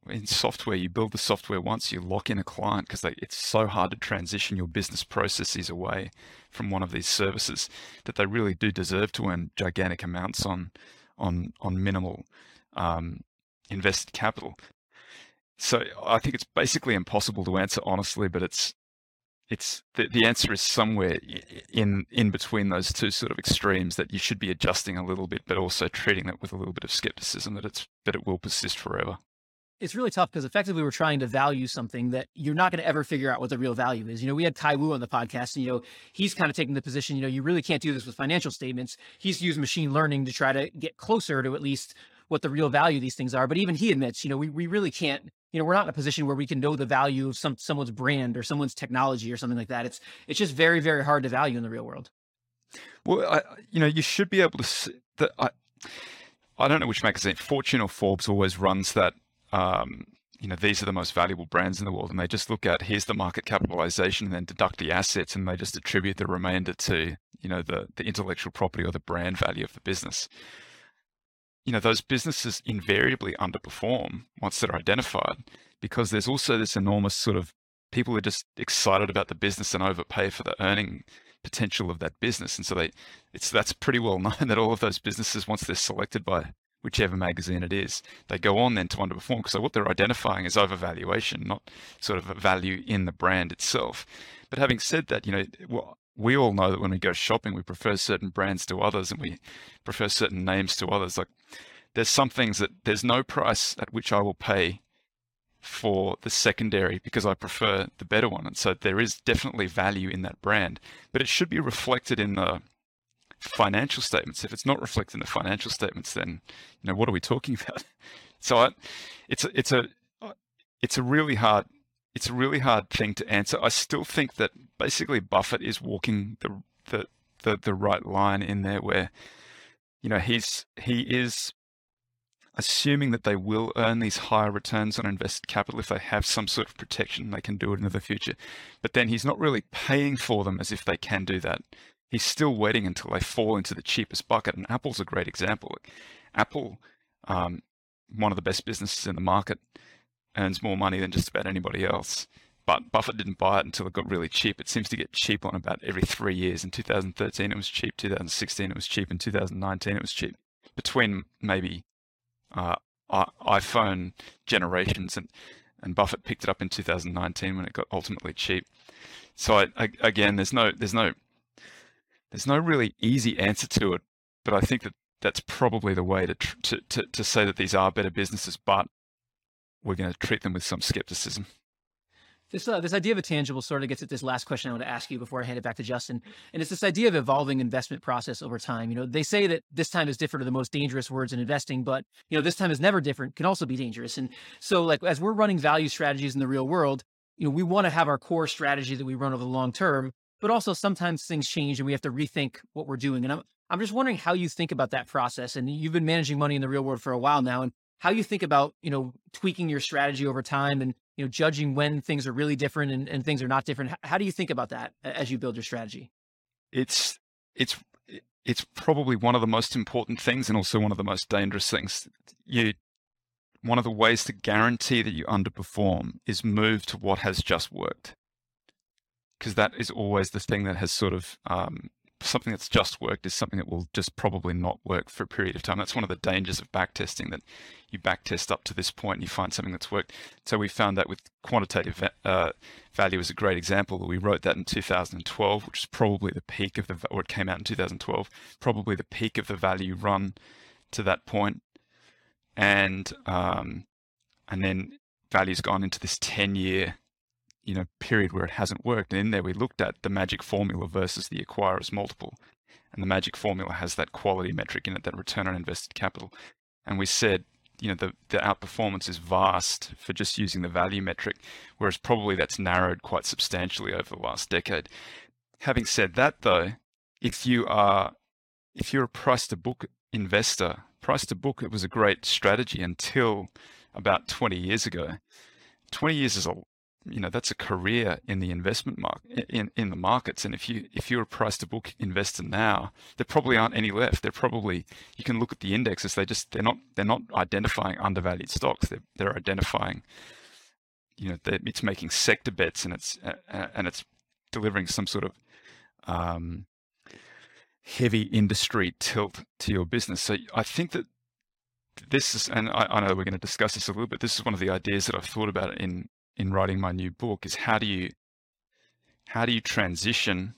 in software, you build the software once, you lock in a client because it's so hard to transition your business processes away from one of these services that they really do deserve to earn gigantic amounts on on on minimal um, invested capital. So I think it's basically impossible to answer honestly, but it's it's the, the answer is somewhere in in between those two sort of extremes that you should be adjusting a little bit, but also treating it with a little bit of skepticism that it's that it will persist forever. It's really tough because effectively we're trying to value something that you're not going to ever figure out what the real value is. You know, we had Kai Wu on the podcast, and you know he's kind of taking the position. You know, you really can't do this with financial statements. He's used machine learning to try to get closer to at least what the real value of these things are. But even he admits, you know, we, we really can't, you know, we're not in a position where we can know the value of some someone's brand or someone's technology or something like that. It's it's just very, very hard to value in the real world. Well, I, you know, you should be able to see that. I, I don't know which magazine, Fortune or Forbes, always runs that. Um, you know, these are the most valuable brands in the world, and they just look at here's the market capitalization, and then deduct the assets, and they just attribute the remainder to you know the the intellectual property or the brand value of the business you know, those businesses invariably underperform once they're identified because there's also this enormous sort of people are just excited about the business and overpay for the earning potential of that business. And so they, it's that's pretty well known that all of those businesses, once they're selected by whichever magazine it is, they go on then to underperform because what they're identifying is overvaluation, not sort of a value in the brand itself. But having said that, you know, well, we all know that when we go shopping, we prefer certain brands to others and we prefer certain names to others. Like there's some things that there's no price at which I will pay for the secondary because I prefer the better one. And so there is definitely value in that brand, but it should be reflected in the financial statements. If it's not reflected in the financial statements, then you know what are we talking about? So I, it's a, it's a it's a really hard it's a really hard thing to answer. I still think that basically Buffett is walking the the the, the right line in there where you know he's he is assuming that they will earn these higher returns on invested capital if they have some sort of protection they can do it in the future but then he's not really paying for them as if they can do that he's still waiting until they fall into the cheapest bucket. And Apple's a great example. Apple, um, one of the best businesses in the market, earns more money than just about anybody else. But Buffett didn't buy it until it got really cheap. It seems to get cheap on about every three years. In 2013, it was cheap. 2016, it was cheap. In 2019, it was cheap. Between maybe uh, iPhone generations, and and Buffett picked it up in 2019 when it got ultimately cheap. So I, I, again, there's no there's no there's no really easy answer to it, but I think that that's probably the way to, to, to, to say that these are better businesses, but we're going to treat them with some skepticism. This uh, this idea of a tangible sort of gets at this last question I want to ask you before I hand it back to Justin, and it's this idea of evolving investment process over time. You know, they say that this time is different are the most dangerous words in investing, but you know, this time is never different can also be dangerous. And so, like as we're running value strategies in the real world, you know, we want to have our core strategy that we run over the long term, but also sometimes things change and we have to rethink what we're doing. And I'm I'm just wondering how you think about that process. And you've been managing money in the real world for a while now, and how you think about you know tweaking your strategy over time and you know judging when things are really different and, and things are not different. How do you think about that as you build your strategy? It's it's it's probably one of the most important things and also one of the most dangerous things. You one of the ways to guarantee that you underperform is move to what has just worked because that is always the thing that has sort of um, something that's just worked is something that will just probably not work for a period of time. That's one of the dangers of backtesting that you backtest up to this point and you find something that's worked. So we found that with quantitative uh, value is a great example. We wrote that in 2012, which is probably the peak of the, or it came out in 2012, probably the peak of the value run to that point. And, um, and then value's gone into this 10 year you know period where it hasn't worked. And in there we looked at the magic formula versus the acquirer's multiple. And the magic formula has that quality metric in it, that return on invested capital. And we said, you know, the, the outperformance is vast for just using the value metric, whereas probably that's narrowed quite substantially over the last decade. Having said that though, if you are if you're a price to book investor, price to book it was a great strategy until about 20 years ago. 20 years is a you know that's a career in the investment market in, in the markets. And if you if you're a price to book investor now there probably aren't any left. They're probably you can look at the indexes. They just they're not they're not identifying undervalued stocks. They're, they're identifying you know it's making sector bets and it's uh, and it's delivering some sort of um, heavy industry tilt to your business. So i think that this is and I, I know we're going to discuss this a little bit this is one of the ideas that i've thought about in in writing my new book is how do you how do you transition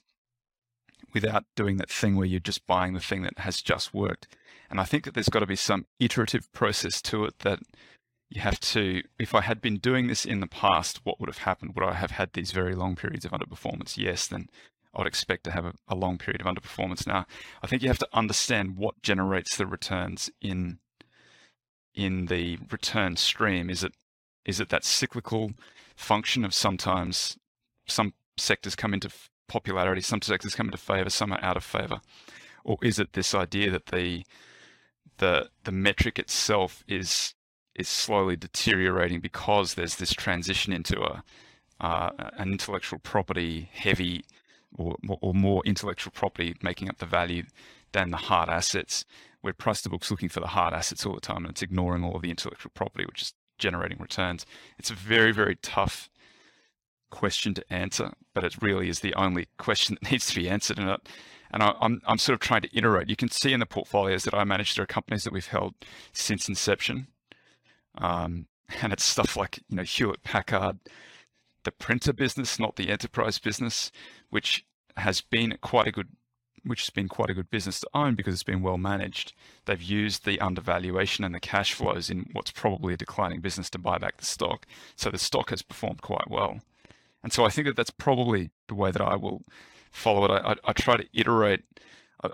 without doing that thing where you're just buying the thing that has just worked? And i think that there's got to be some iterative process to it that you have to if i had been doing this in the past what would have happened? Would i have had these very long periods of underperformance? Yes then i would expect to have a, a long period of underperformance. Now i think you have to understand what generates the returns in in the return stream. Is it is it that cyclical function of sometimes some sectors come into popularity, some sectors come into favor, some are out of favor? Or is it this idea that the the the metric itself is is slowly deteriorating because there's this transition into a uh, an intellectual property heavy or, or more intellectual property making up the value than the hard assets, where price to book's looking for the hard assets all the time and it's ignoring all the intellectual property, which is generating returns. It's a very, very tough question to answer, but it really is the only question that needs to be answered. And, and I, I'm, I'm sort of trying to iterate. You can see in the portfolios that I manage, there are companies that we've held since inception. Um, and it's stuff like, you know, Hewlett Packard, the printer business, not the enterprise business, which has been quite a good which has been quite a good business to own because it's been well managed. They've used the undervaluation and the cash flows in what's probably a declining business to buy back the stock. So the stock has performed quite well. And so I think that that's probably the way that I will follow it. I, I, I try to iterate.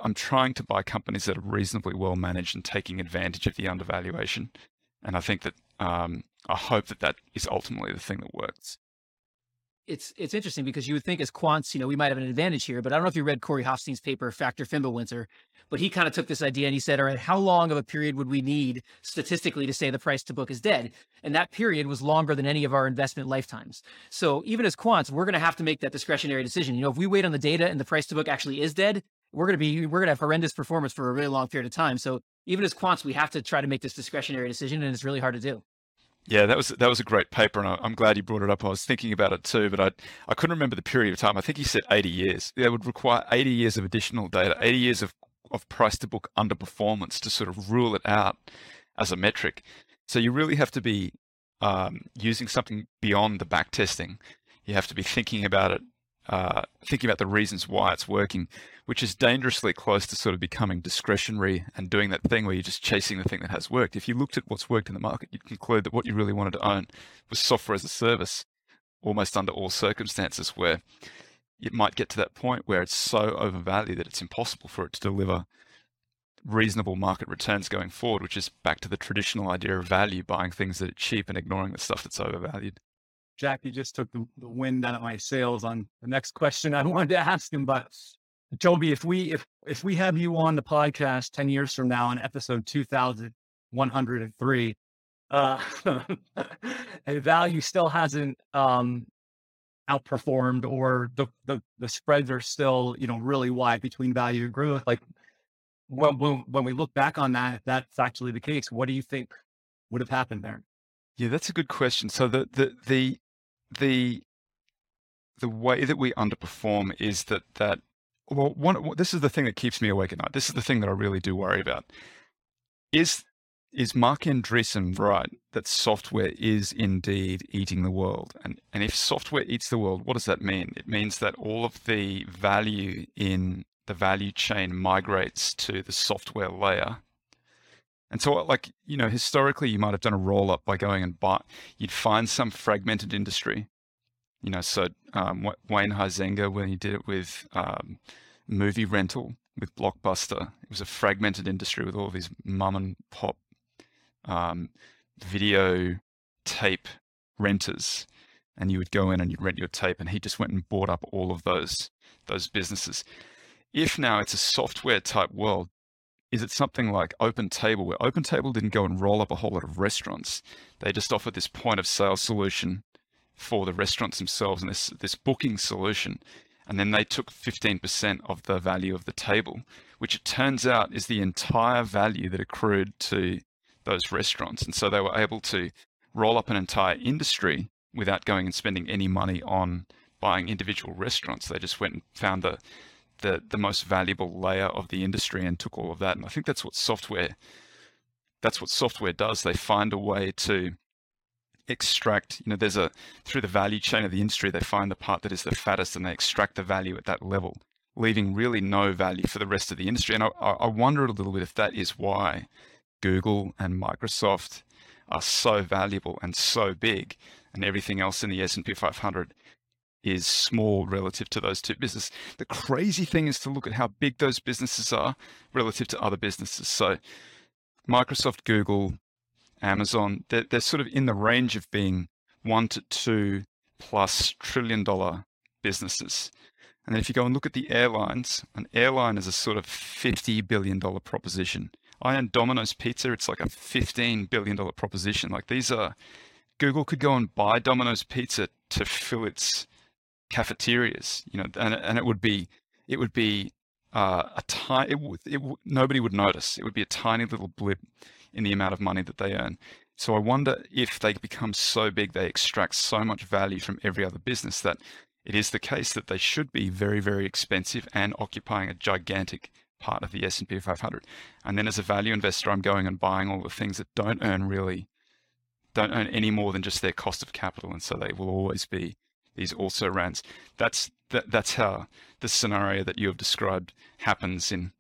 I'm trying to buy companies that are reasonably well managed and taking advantage of the undervaluation. And I think that um, I hope that that is ultimately the thing that works it's it's interesting because you would think as quants, you know, we might have an advantage here, but I don't know if you read Corey Hoffstein's paper, Factor Fimbulwinter, but he kind of took this idea and he said, all right, how long of a period would we need statistically to say the price to book is dead? And that period was longer than any of our investment lifetimes. So even as quants, we're going to have to make that discretionary decision. You know, if we wait on the data and the price to book actually is dead, we're going to be we're going to have horrendous performance for a really long period of time. So even as quants, we have to try to make this discretionary decision, and it's really hard to do. Yeah, that was that was a great paper, and I, am glad you brought it up. I was thinking about it too, but I I couldn't remember the period of time. I think he said 80 years. It would require 80 years of additional data, 80 years of of price to book underperformance to sort of rule it out as a metric. So you really have to be um, using something beyond the back testing. You have to be thinking about it uh, thinking about the reasons why it's working, which is dangerously close to sort of becoming discretionary and doing that thing where you're just chasing the thing that has worked. If you looked at what's worked in the market, you'd conclude that what you really wanted to own was software as a service, almost under all circumstances, where it might get to that point where it's so overvalued that it's impossible for it to deliver reasonable market returns going forward, which is back to the traditional idea of value, buying things that are cheap and ignoring the stuff that's overvalued. Jackie just took the, the wind out of my sails on the next question I wanted to ask him. But Toby, if we if if we have you on the podcast ten years from now in episode two thousand one hundred and three, uh, value still hasn't um, outperformed, or the, the the spreads are still you know really wide between value and growth. Like when when when we look back on that, that's actually the case. What do you think would have happened there? Yeah, that's a good question. So the the the the the way that we underperform is that that well one this is the thing that keeps me awake at night. This is the thing that I really do worry about. Is is Marc Andreessen right that software is indeed eating the world? And and if software eats the world, what does that mean? It means that all of the value in the value chain migrates to the software layer and so, like, you know, historically, you might have done a roll up by going and buy, you'd find some fragmented industry. You know, so um, Wayne Huizenga, when he did it with um, movie rental with Blockbuster, it was a fragmented industry with all of these mum and pop um, video tape renters. And you would go in and you'd rent your tape, and he just went and bought up all of those those businesses. If now it's a software type world, is it something like OpenTable, where OpenTable didn't go and roll up a whole lot of restaurants. They just offered this point of sale solution for the restaurants themselves and this, this booking solution. And then they took 15% of the value of the table, which it turns out is the entire value that accrued to those restaurants. And so they were able to roll up an entire industry without going and spending any money on buying individual restaurants. They just went and found the the the most valuable layer of the industry and took all of that. And I think that's what software that's what software does. They find a way to extract, you know, there's a through the value chain of the industry, they find the part that is the fattest and they extract the value at that level, leaving really no value for the rest of the industry. And I, I wonder a little bit if that is why Google and Microsoft are so valuable and so big, and everything else in the S&P 500 is small relative to those two businesses. The crazy thing is to look at how big those businesses are relative to other businesses. So Microsoft, Google, Amazon, they're, they're sort of in the range of being one to two plus trillion dollar businesses. And then if you go and look at the airlines, an airline is a sort of $50 billion proposition. I own Domino's Pizza, it's like a $15 billion proposition. Like these are, Google could go and buy Domino's Pizza to fill its cafeterias, you know, and, and it would be it would be uh, a tiny, it, it, nobody would notice. It would be a tiny little blip in the amount of money that they earn. So I wonder if they become so big, they extract so much value from every other business that it is the case that they should be very, very expensive and occupying a gigantic part of the S&P 500. And then as a value investor, I'm going and buying all the things that don't earn really, don't earn any more than just their cost of capital. And so they will always be these also rans. That's, that, that's how the scenario that you have described happens in,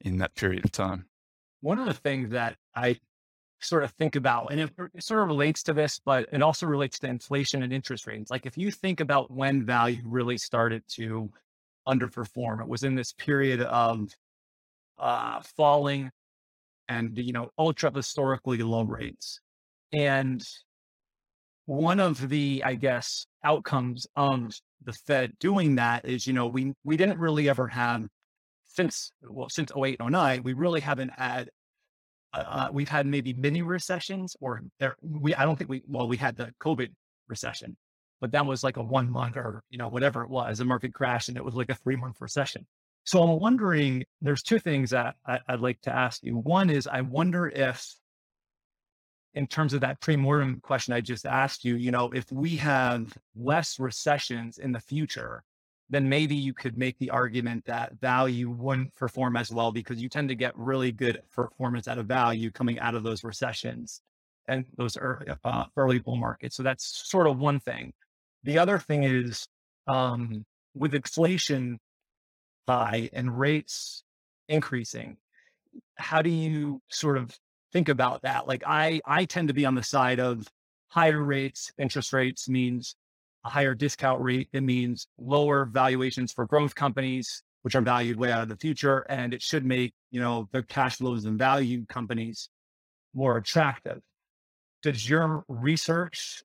in that period of time. One of the things that I sort of think about, and it, it sort of relates to this, but it also relates to inflation and interest rates. Like if you think about when value really started to underperform, it was in this period of uh, falling and you know ultra historically low rates. And one of the, I guess, outcomes of the Fed doing that is, you know, we we didn't really ever have since well since 08 and 09, we really haven't had uh, we've had maybe mini recessions or there, we I don't think we well we had the COVID recession, but that was like a one month or you know whatever it was, a market crash and it was like a three month recession. So I'm wondering, there's two things that I, I'd like to ask you. One is I wonder if in terms of that pre-mortem question I just asked you, you know, if we have less recessions in the future, then maybe you could make the argument that value wouldn't perform as well because you tend to get really good performance out of value coming out of those recessions and those early, uh, early bull markets. So that's sort of one thing. The other thing is um, with inflation high and rates increasing, how do you sort of think about that? Like I, I tend to be on the side of higher rates, interest rates means a higher discount rate. It means lower valuations for growth companies, which are valued way out of the future. And it should make, you know, the cash flows and value companies more attractive. Does your research,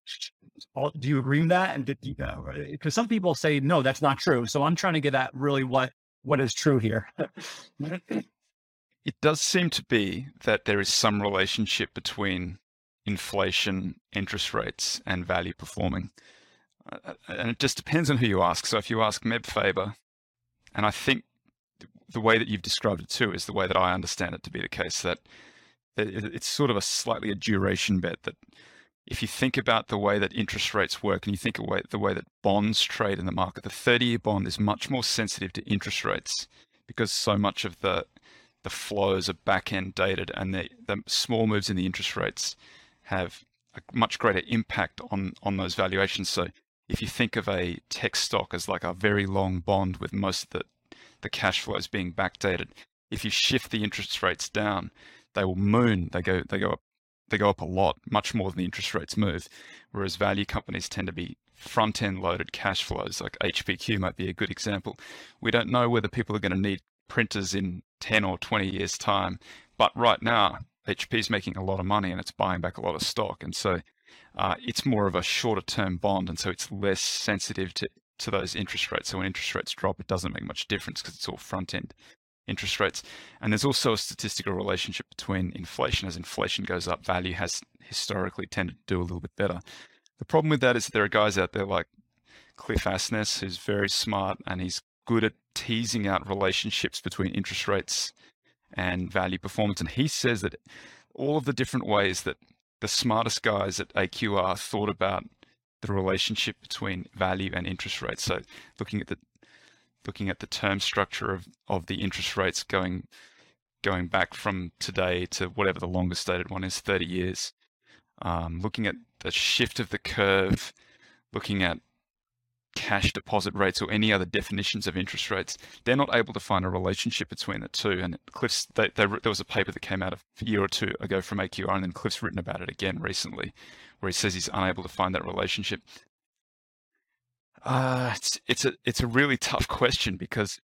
do you agree with that? And did you, uh, because some people say, no, that's not true. So I'm trying to get at really what, what is true here. It does seem to be that there is some relationship between inflation, interest rates, and value performing. Uh, and it just depends on who you ask. So if you ask Meb Faber, and I think the way that you've described it too is the way that I understand it to be the case that it's sort of a slightly a duration bet that if you think about the way that interest rates work and you think of the way that bonds trade in the market, the 30 year bond is much more sensitive to interest rates because so much of the the flows are back end dated and the, the small moves in the interest rates have a much greater impact on on those valuations. So if you think of a tech stock as like a very long bond with most of the, the cash flows being backdated, if you shift the interest rates down, they will moon. They go they go up they go up a lot, much more than the interest rates move. Whereas value companies tend to be front end loaded cash flows, like HPQ might be a good example. We don't know whether people are going to need printers in 10 or 20 years time, but right now HP is making a lot of money and it's buying back a lot of stock. And so uh, it's more of a shorter term bond, and so it's less sensitive to, to those interest rates. So when interest rates drop, it doesn't make much difference because it's all front end interest rates. And there's also a statistical relationship between inflation. As inflation goes up, value has historically tended to do a little bit better. The problem with that is there are guys out there like Cliff Asness, who's very smart and he's good at teasing out relationships between interest rates and value performance. And he says that all of the different ways that the smartest guys at AQR thought about the relationship between value and interest rates. So looking at the looking at the term structure of, of the interest rates going going back from today to whatever the longest dated one is, 30 years. Um, looking at the shift of the curve, looking at cash deposit rates or any other definitions of interest rates, they're not able to find a relationship between the two. And Cliff's, they, they, there was a paper that came out a year or two ago from AQR, and then Cliff's written about it again recently, where he says he's unable to find that relationship. Uh, it's it's a it's a really tough question because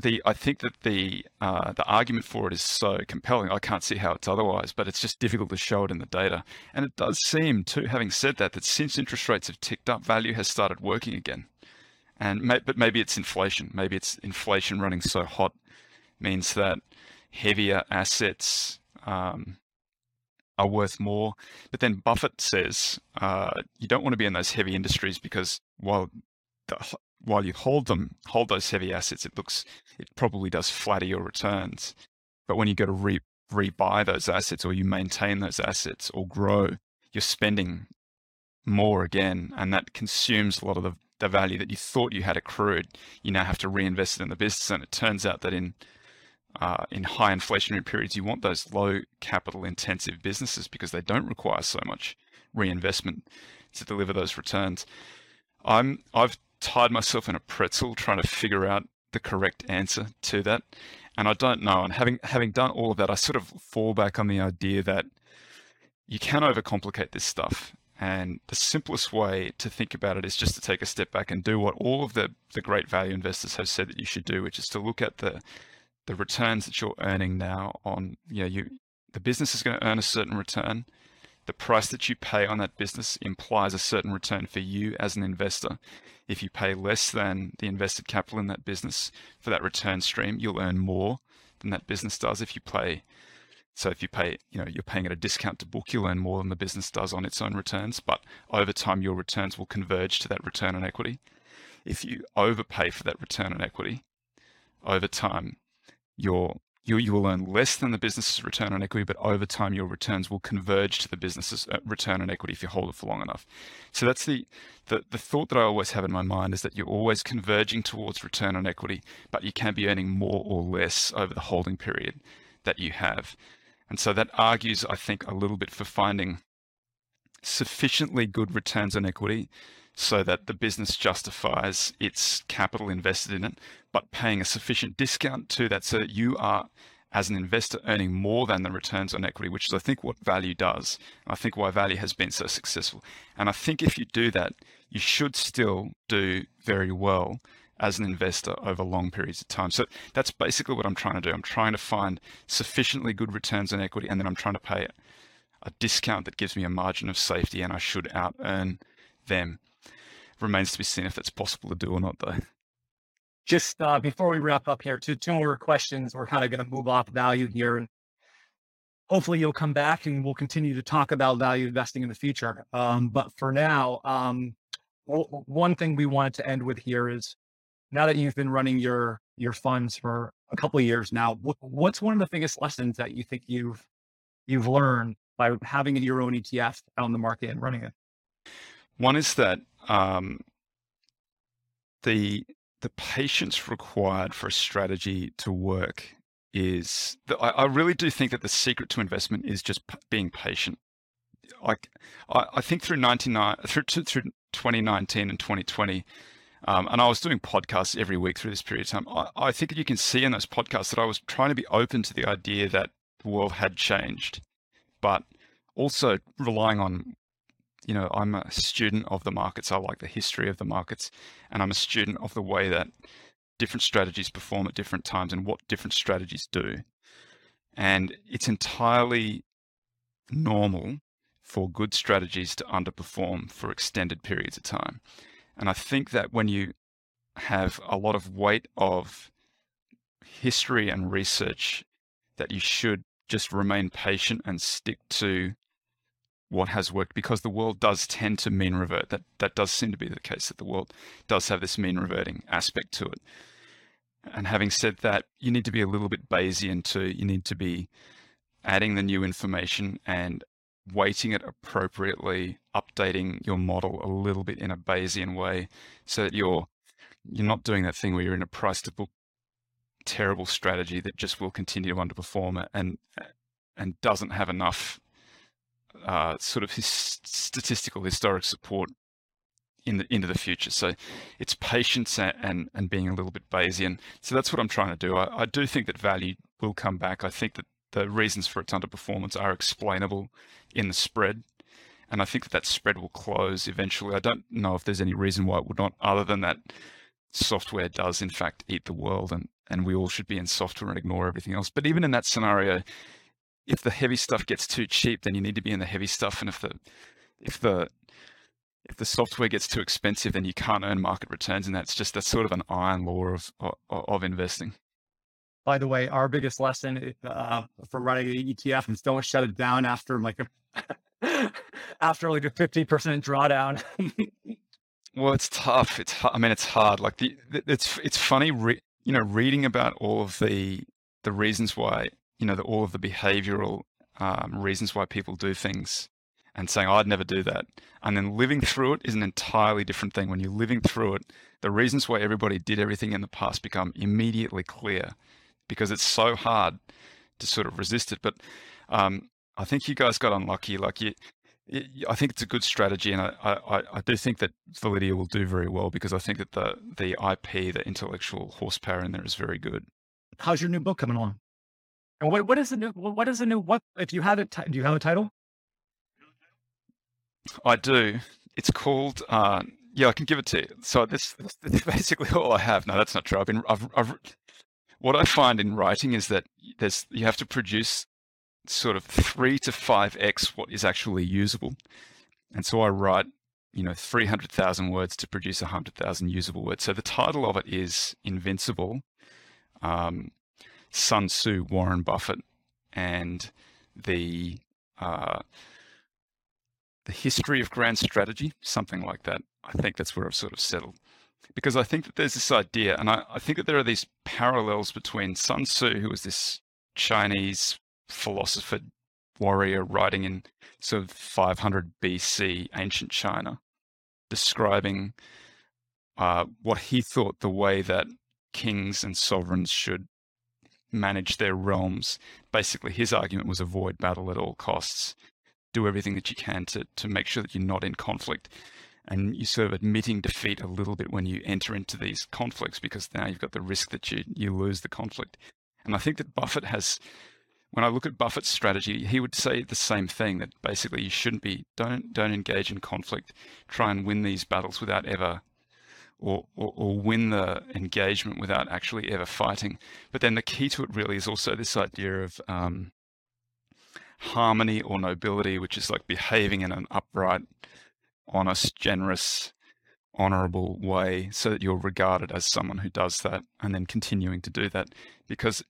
the I think that the uh, the argument for it is so compelling. I can't see how it's otherwise, but it's just difficult to show it in the data. And it does seem, too, having said that, that since interest rates have ticked up, value has started working again. And may, but maybe it's inflation. Maybe it's inflation running so hot means that heavier assets um, are worth more. But then Buffett says uh, you don't want to be in those heavy industries because while the while you hold them, hold those heavy assets, it looks, it probably does flatter your returns. But when you go to re, rebuy those assets or you maintain those assets or grow, you're spending more again, and that consumes a lot of the, the value that you thought you had accrued. You now have to reinvest it in the business, and it turns out that in uh, in high inflationary periods, you want those low capital intensive businesses because they don't require so much reinvestment to deliver those returns. I'm I've tied myself in a pretzel trying to figure out the correct answer to that, and I don't know. And having having done all of that, I sort of fall back on the idea that you can overcomplicate this stuff. And the simplest way to think about it is just to take a step back and do what all of the, the great value investors have said that you should do, which is to look at the the returns that you're earning now on you know you the business is going to earn a certain return the price that you pay on that business implies a certain return for you as an investor. If you pay less than the invested capital in that business for that return stream, you'll earn more than that business does if you pay. So if you pay, you know, you're paying at a discount to book, you'll earn more than the business does on its own returns. But over time, your returns will converge to that return on equity. If you overpay for that return on equity, over time, your you, you will earn less than the business's return on equity, but over time your returns will converge to the business's uh, return on equity if you hold it for long enough. So that's the, the the thought that I always have in my mind is that you're always converging towards return on equity, but you can be earning more or less over the holding period that you have. And so that argues, I think, a little bit for finding sufficiently good returns on equity so that the business justifies its capital invested in it, but paying a sufficient discount to that so that you are, as an investor, earning more than the returns on equity, which is, I think, what value does. I think why value has been so successful. And I think if you do that, you should still do very well as an investor over long periods of time. So that's basically what I'm trying to do. I'm trying to find sufficiently good returns on equity, and then I'm trying to pay a discount that gives me a margin of safety, and I should out earn them remains to be seen if that's possible to do or not, though. Just uh, before we wrap up here, two, two more questions. We're kind of going to move off value here. Hopefully you'll come back and we'll continue to talk about value investing in the future. Um, but for now, um, one thing we wanted to end with here is now that you've been running your your funds for a couple of years now, what's one of the biggest lessons that you think you've you've learned by having your own ETF in the market and running it? One is that um, the the patience required for a strategy to work is the, I, I, really do think that the secret to investment is just p- being patient. Like I, I think through 99 through through 2019 and 2020 um, and I was doing podcasts every week through this period of time. I, I think that you can see in those podcasts that I was trying to be open to the idea that the world had changed, but also relying on you know, I'm a student of the markets. I like the history of the markets, and I'm a student of the way that different strategies perform at different times and what different strategies do. And it's entirely normal for good strategies to underperform for extended periods of time. And I think that when you have a lot of weight of history and research, that you should just remain patient and stick to what has worked because the world does tend to mean revert. That that does seem to be the case that the world does have this mean reverting aspect to it. And having said that, you need to be a little bit Bayesian too. You need to be adding the new information and weighting it appropriately, updating your model a little bit in a Bayesian way so that you're you're not doing that thing where you're in a price to book terrible strategy that just will continue to underperform and and doesn't have enough uh, sort of his statistical historic support in the into the future. So it's patience and, and, and being a little bit Bayesian. So that's what I'm trying to do. I, I do think that value will come back. I think that the reasons for its underperformance are explainable in the spread. And I think that that spread will close eventually. I don't know if there's any reason why it would not, other than that software does in fact eat the world and, and we all should be in software and ignore everything else. But even in that scenario, if the heavy stuff gets too cheap, then you need to be in the heavy stuff. And if the if the if the software gets too expensive, then you can't earn market returns, and that's just that's sort of an iron law of of, of investing. By the way, our biggest lesson uh, for running an ETF is don't shut it down after like a after like a fifty percent drawdown. Well, it's tough. It's I mean, it's hard. Like the it's it's funny, re, you know, reading about all of the the reasons why you know the, all of the behavioral um, reasons why people do things, and saying oh, I'd never do that, and then living through it is an entirely different thing. When you're living through it, the reasons why everybody did everything in the past become immediately clear, because it's so hard to sort of resist it. But um, I think you guys got unlucky. Like you, I think it's a good strategy, and I, I, I, do think that Validea will do very well because I think that the the IP, the intellectual horsepower in there is very good. How's your new book coming along? And what what is the new what is the new what if you have it do you have a title? I do. It's called uh, yeah, I can give it to you. So this, this, this is basically all I have. No, that's not true. I've been I've, I've what I find in writing is that there's you have to produce sort of three to five x what is actually usable. And so I write, you know, 300,000 words to produce 100,000 usable words. So the title of it is Invincible, um, Sun Tzu, Warren Buffett, and the uh, the history of grand strategy, something like that. I think that's where I've sort of settled. Because I think that there's this idea, and I, I think that there are these parallels between Sun Tzu, who was this Chinese philosopher warrior writing in sort of 500 BC ancient China, describing uh, what he thought the way that kings and sovereigns should manage their realms. Basically, his argument was avoid battle at all costs, do everything that you can to, to make sure that you're not in conflict. And you're sort of admitting defeat a little bit when you enter into these conflicts because now you've got the risk that you, you lose the conflict. And I think that Buffett has when I look at Buffett's strategy, he would say the same thing that basically you shouldn't be don't don't engage in conflict. Try and win these battles without ever or, or, or, win the engagement without actually ever fighting. But then the key to it really is also this idea of um, harmony or nobility, which is like behaving in an upright, honest, generous, honorable way so that you're regarded as someone who does that and then continuing to do that. Because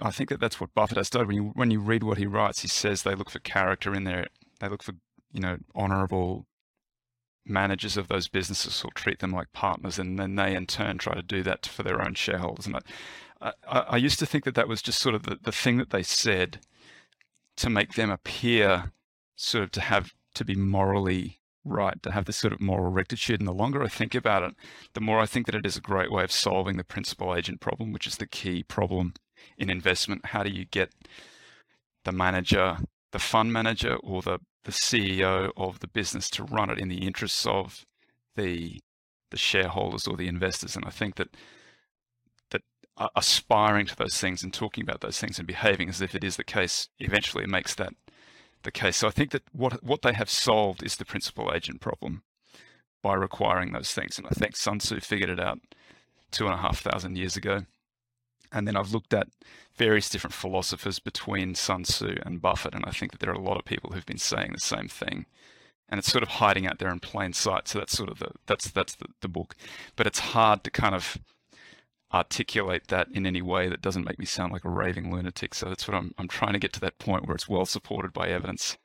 I think that that's what Buffett has done. When you when you read what he writes, he says they look for character in there. They look for you know honourable managers of those businesses will treat them like partners, and then they in turn try to do that for their own shareholders. And I, I, I used to think that that was just sort of the, the thing that they said to make them appear sort of to have to be morally right, to have this sort of moral rectitude. And the longer I think about it, the more I think that it is a great way of solving the principal agent problem, which is the key problem in investment? How do you get the manager, the fund manager, or the, the CEO of the business to run it in the interests of the the shareholders or the investors? And I think that that aspiring to those things and talking about those things and behaving as if it is the case eventually makes that the case. So I think that what what they have solved is the principal agent problem by requiring those things. And I think Sun Tzu figured it out two and a half thousand years ago. And then I've looked at various different philosophers between Sun Tzu and Buffett, and I think that there are a lot of people who've been saying the same thing. And it's sort of hiding out there in plain sight. So that's sort of the that's that's the, the book. But it's hard to kind of articulate that in any way that doesn't make me sound like a raving lunatic. So that's what I'm I'm trying to get to that point where it's well supported by evidence.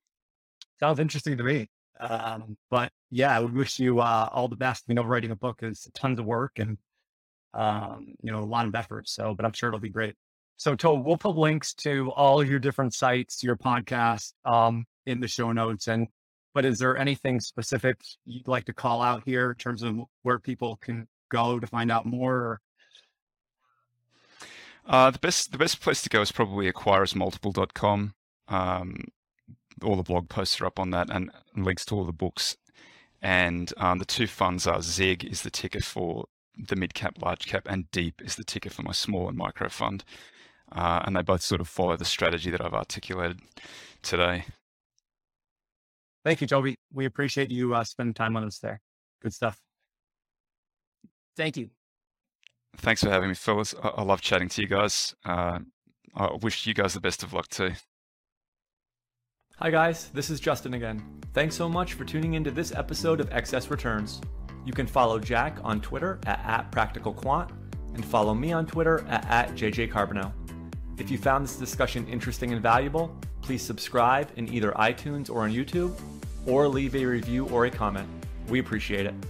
Sounds interesting to me. Um, but yeah, I would wish you uh, all the best. You know, writing a book is tons of work and um, you know, a lot of effort. So, but I'm sure it'll be great. So, To, we'll put links to all your different sites, your podcast, um, in the show notes. And, but is there anything specific you'd like to call out here in terms of where people can go to find out more? Uh, the best the best place to go is probably acquirersmultiple.com. Um, all the blog posts are up on that and links to all the books. And um, the two funds are ZIG is the ticker for the mid cap, large cap, and deep is the ticker for my small and micro fund. Uh, and they both sort of follow the strategy that I've articulated today. Thank you, Toby. We appreciate you uh, spending time on us there. Good stuff. Thank you. Thanks for having me, fellas. I, I love chatting to you guys. Uh, I wish you guys the best of luck too. Hi, guys. This is Justin again. Thanks so much for tuning into this episode of Excess Returns. You can follow Jack on Twitter at, at PracticalQuant and follow me on Twitter at, at JJCarbonneau. If you found this discussion interesting and valuable, please subscribe in either iTunes or on YouTube, or leave a review or a comment. We appreciate it.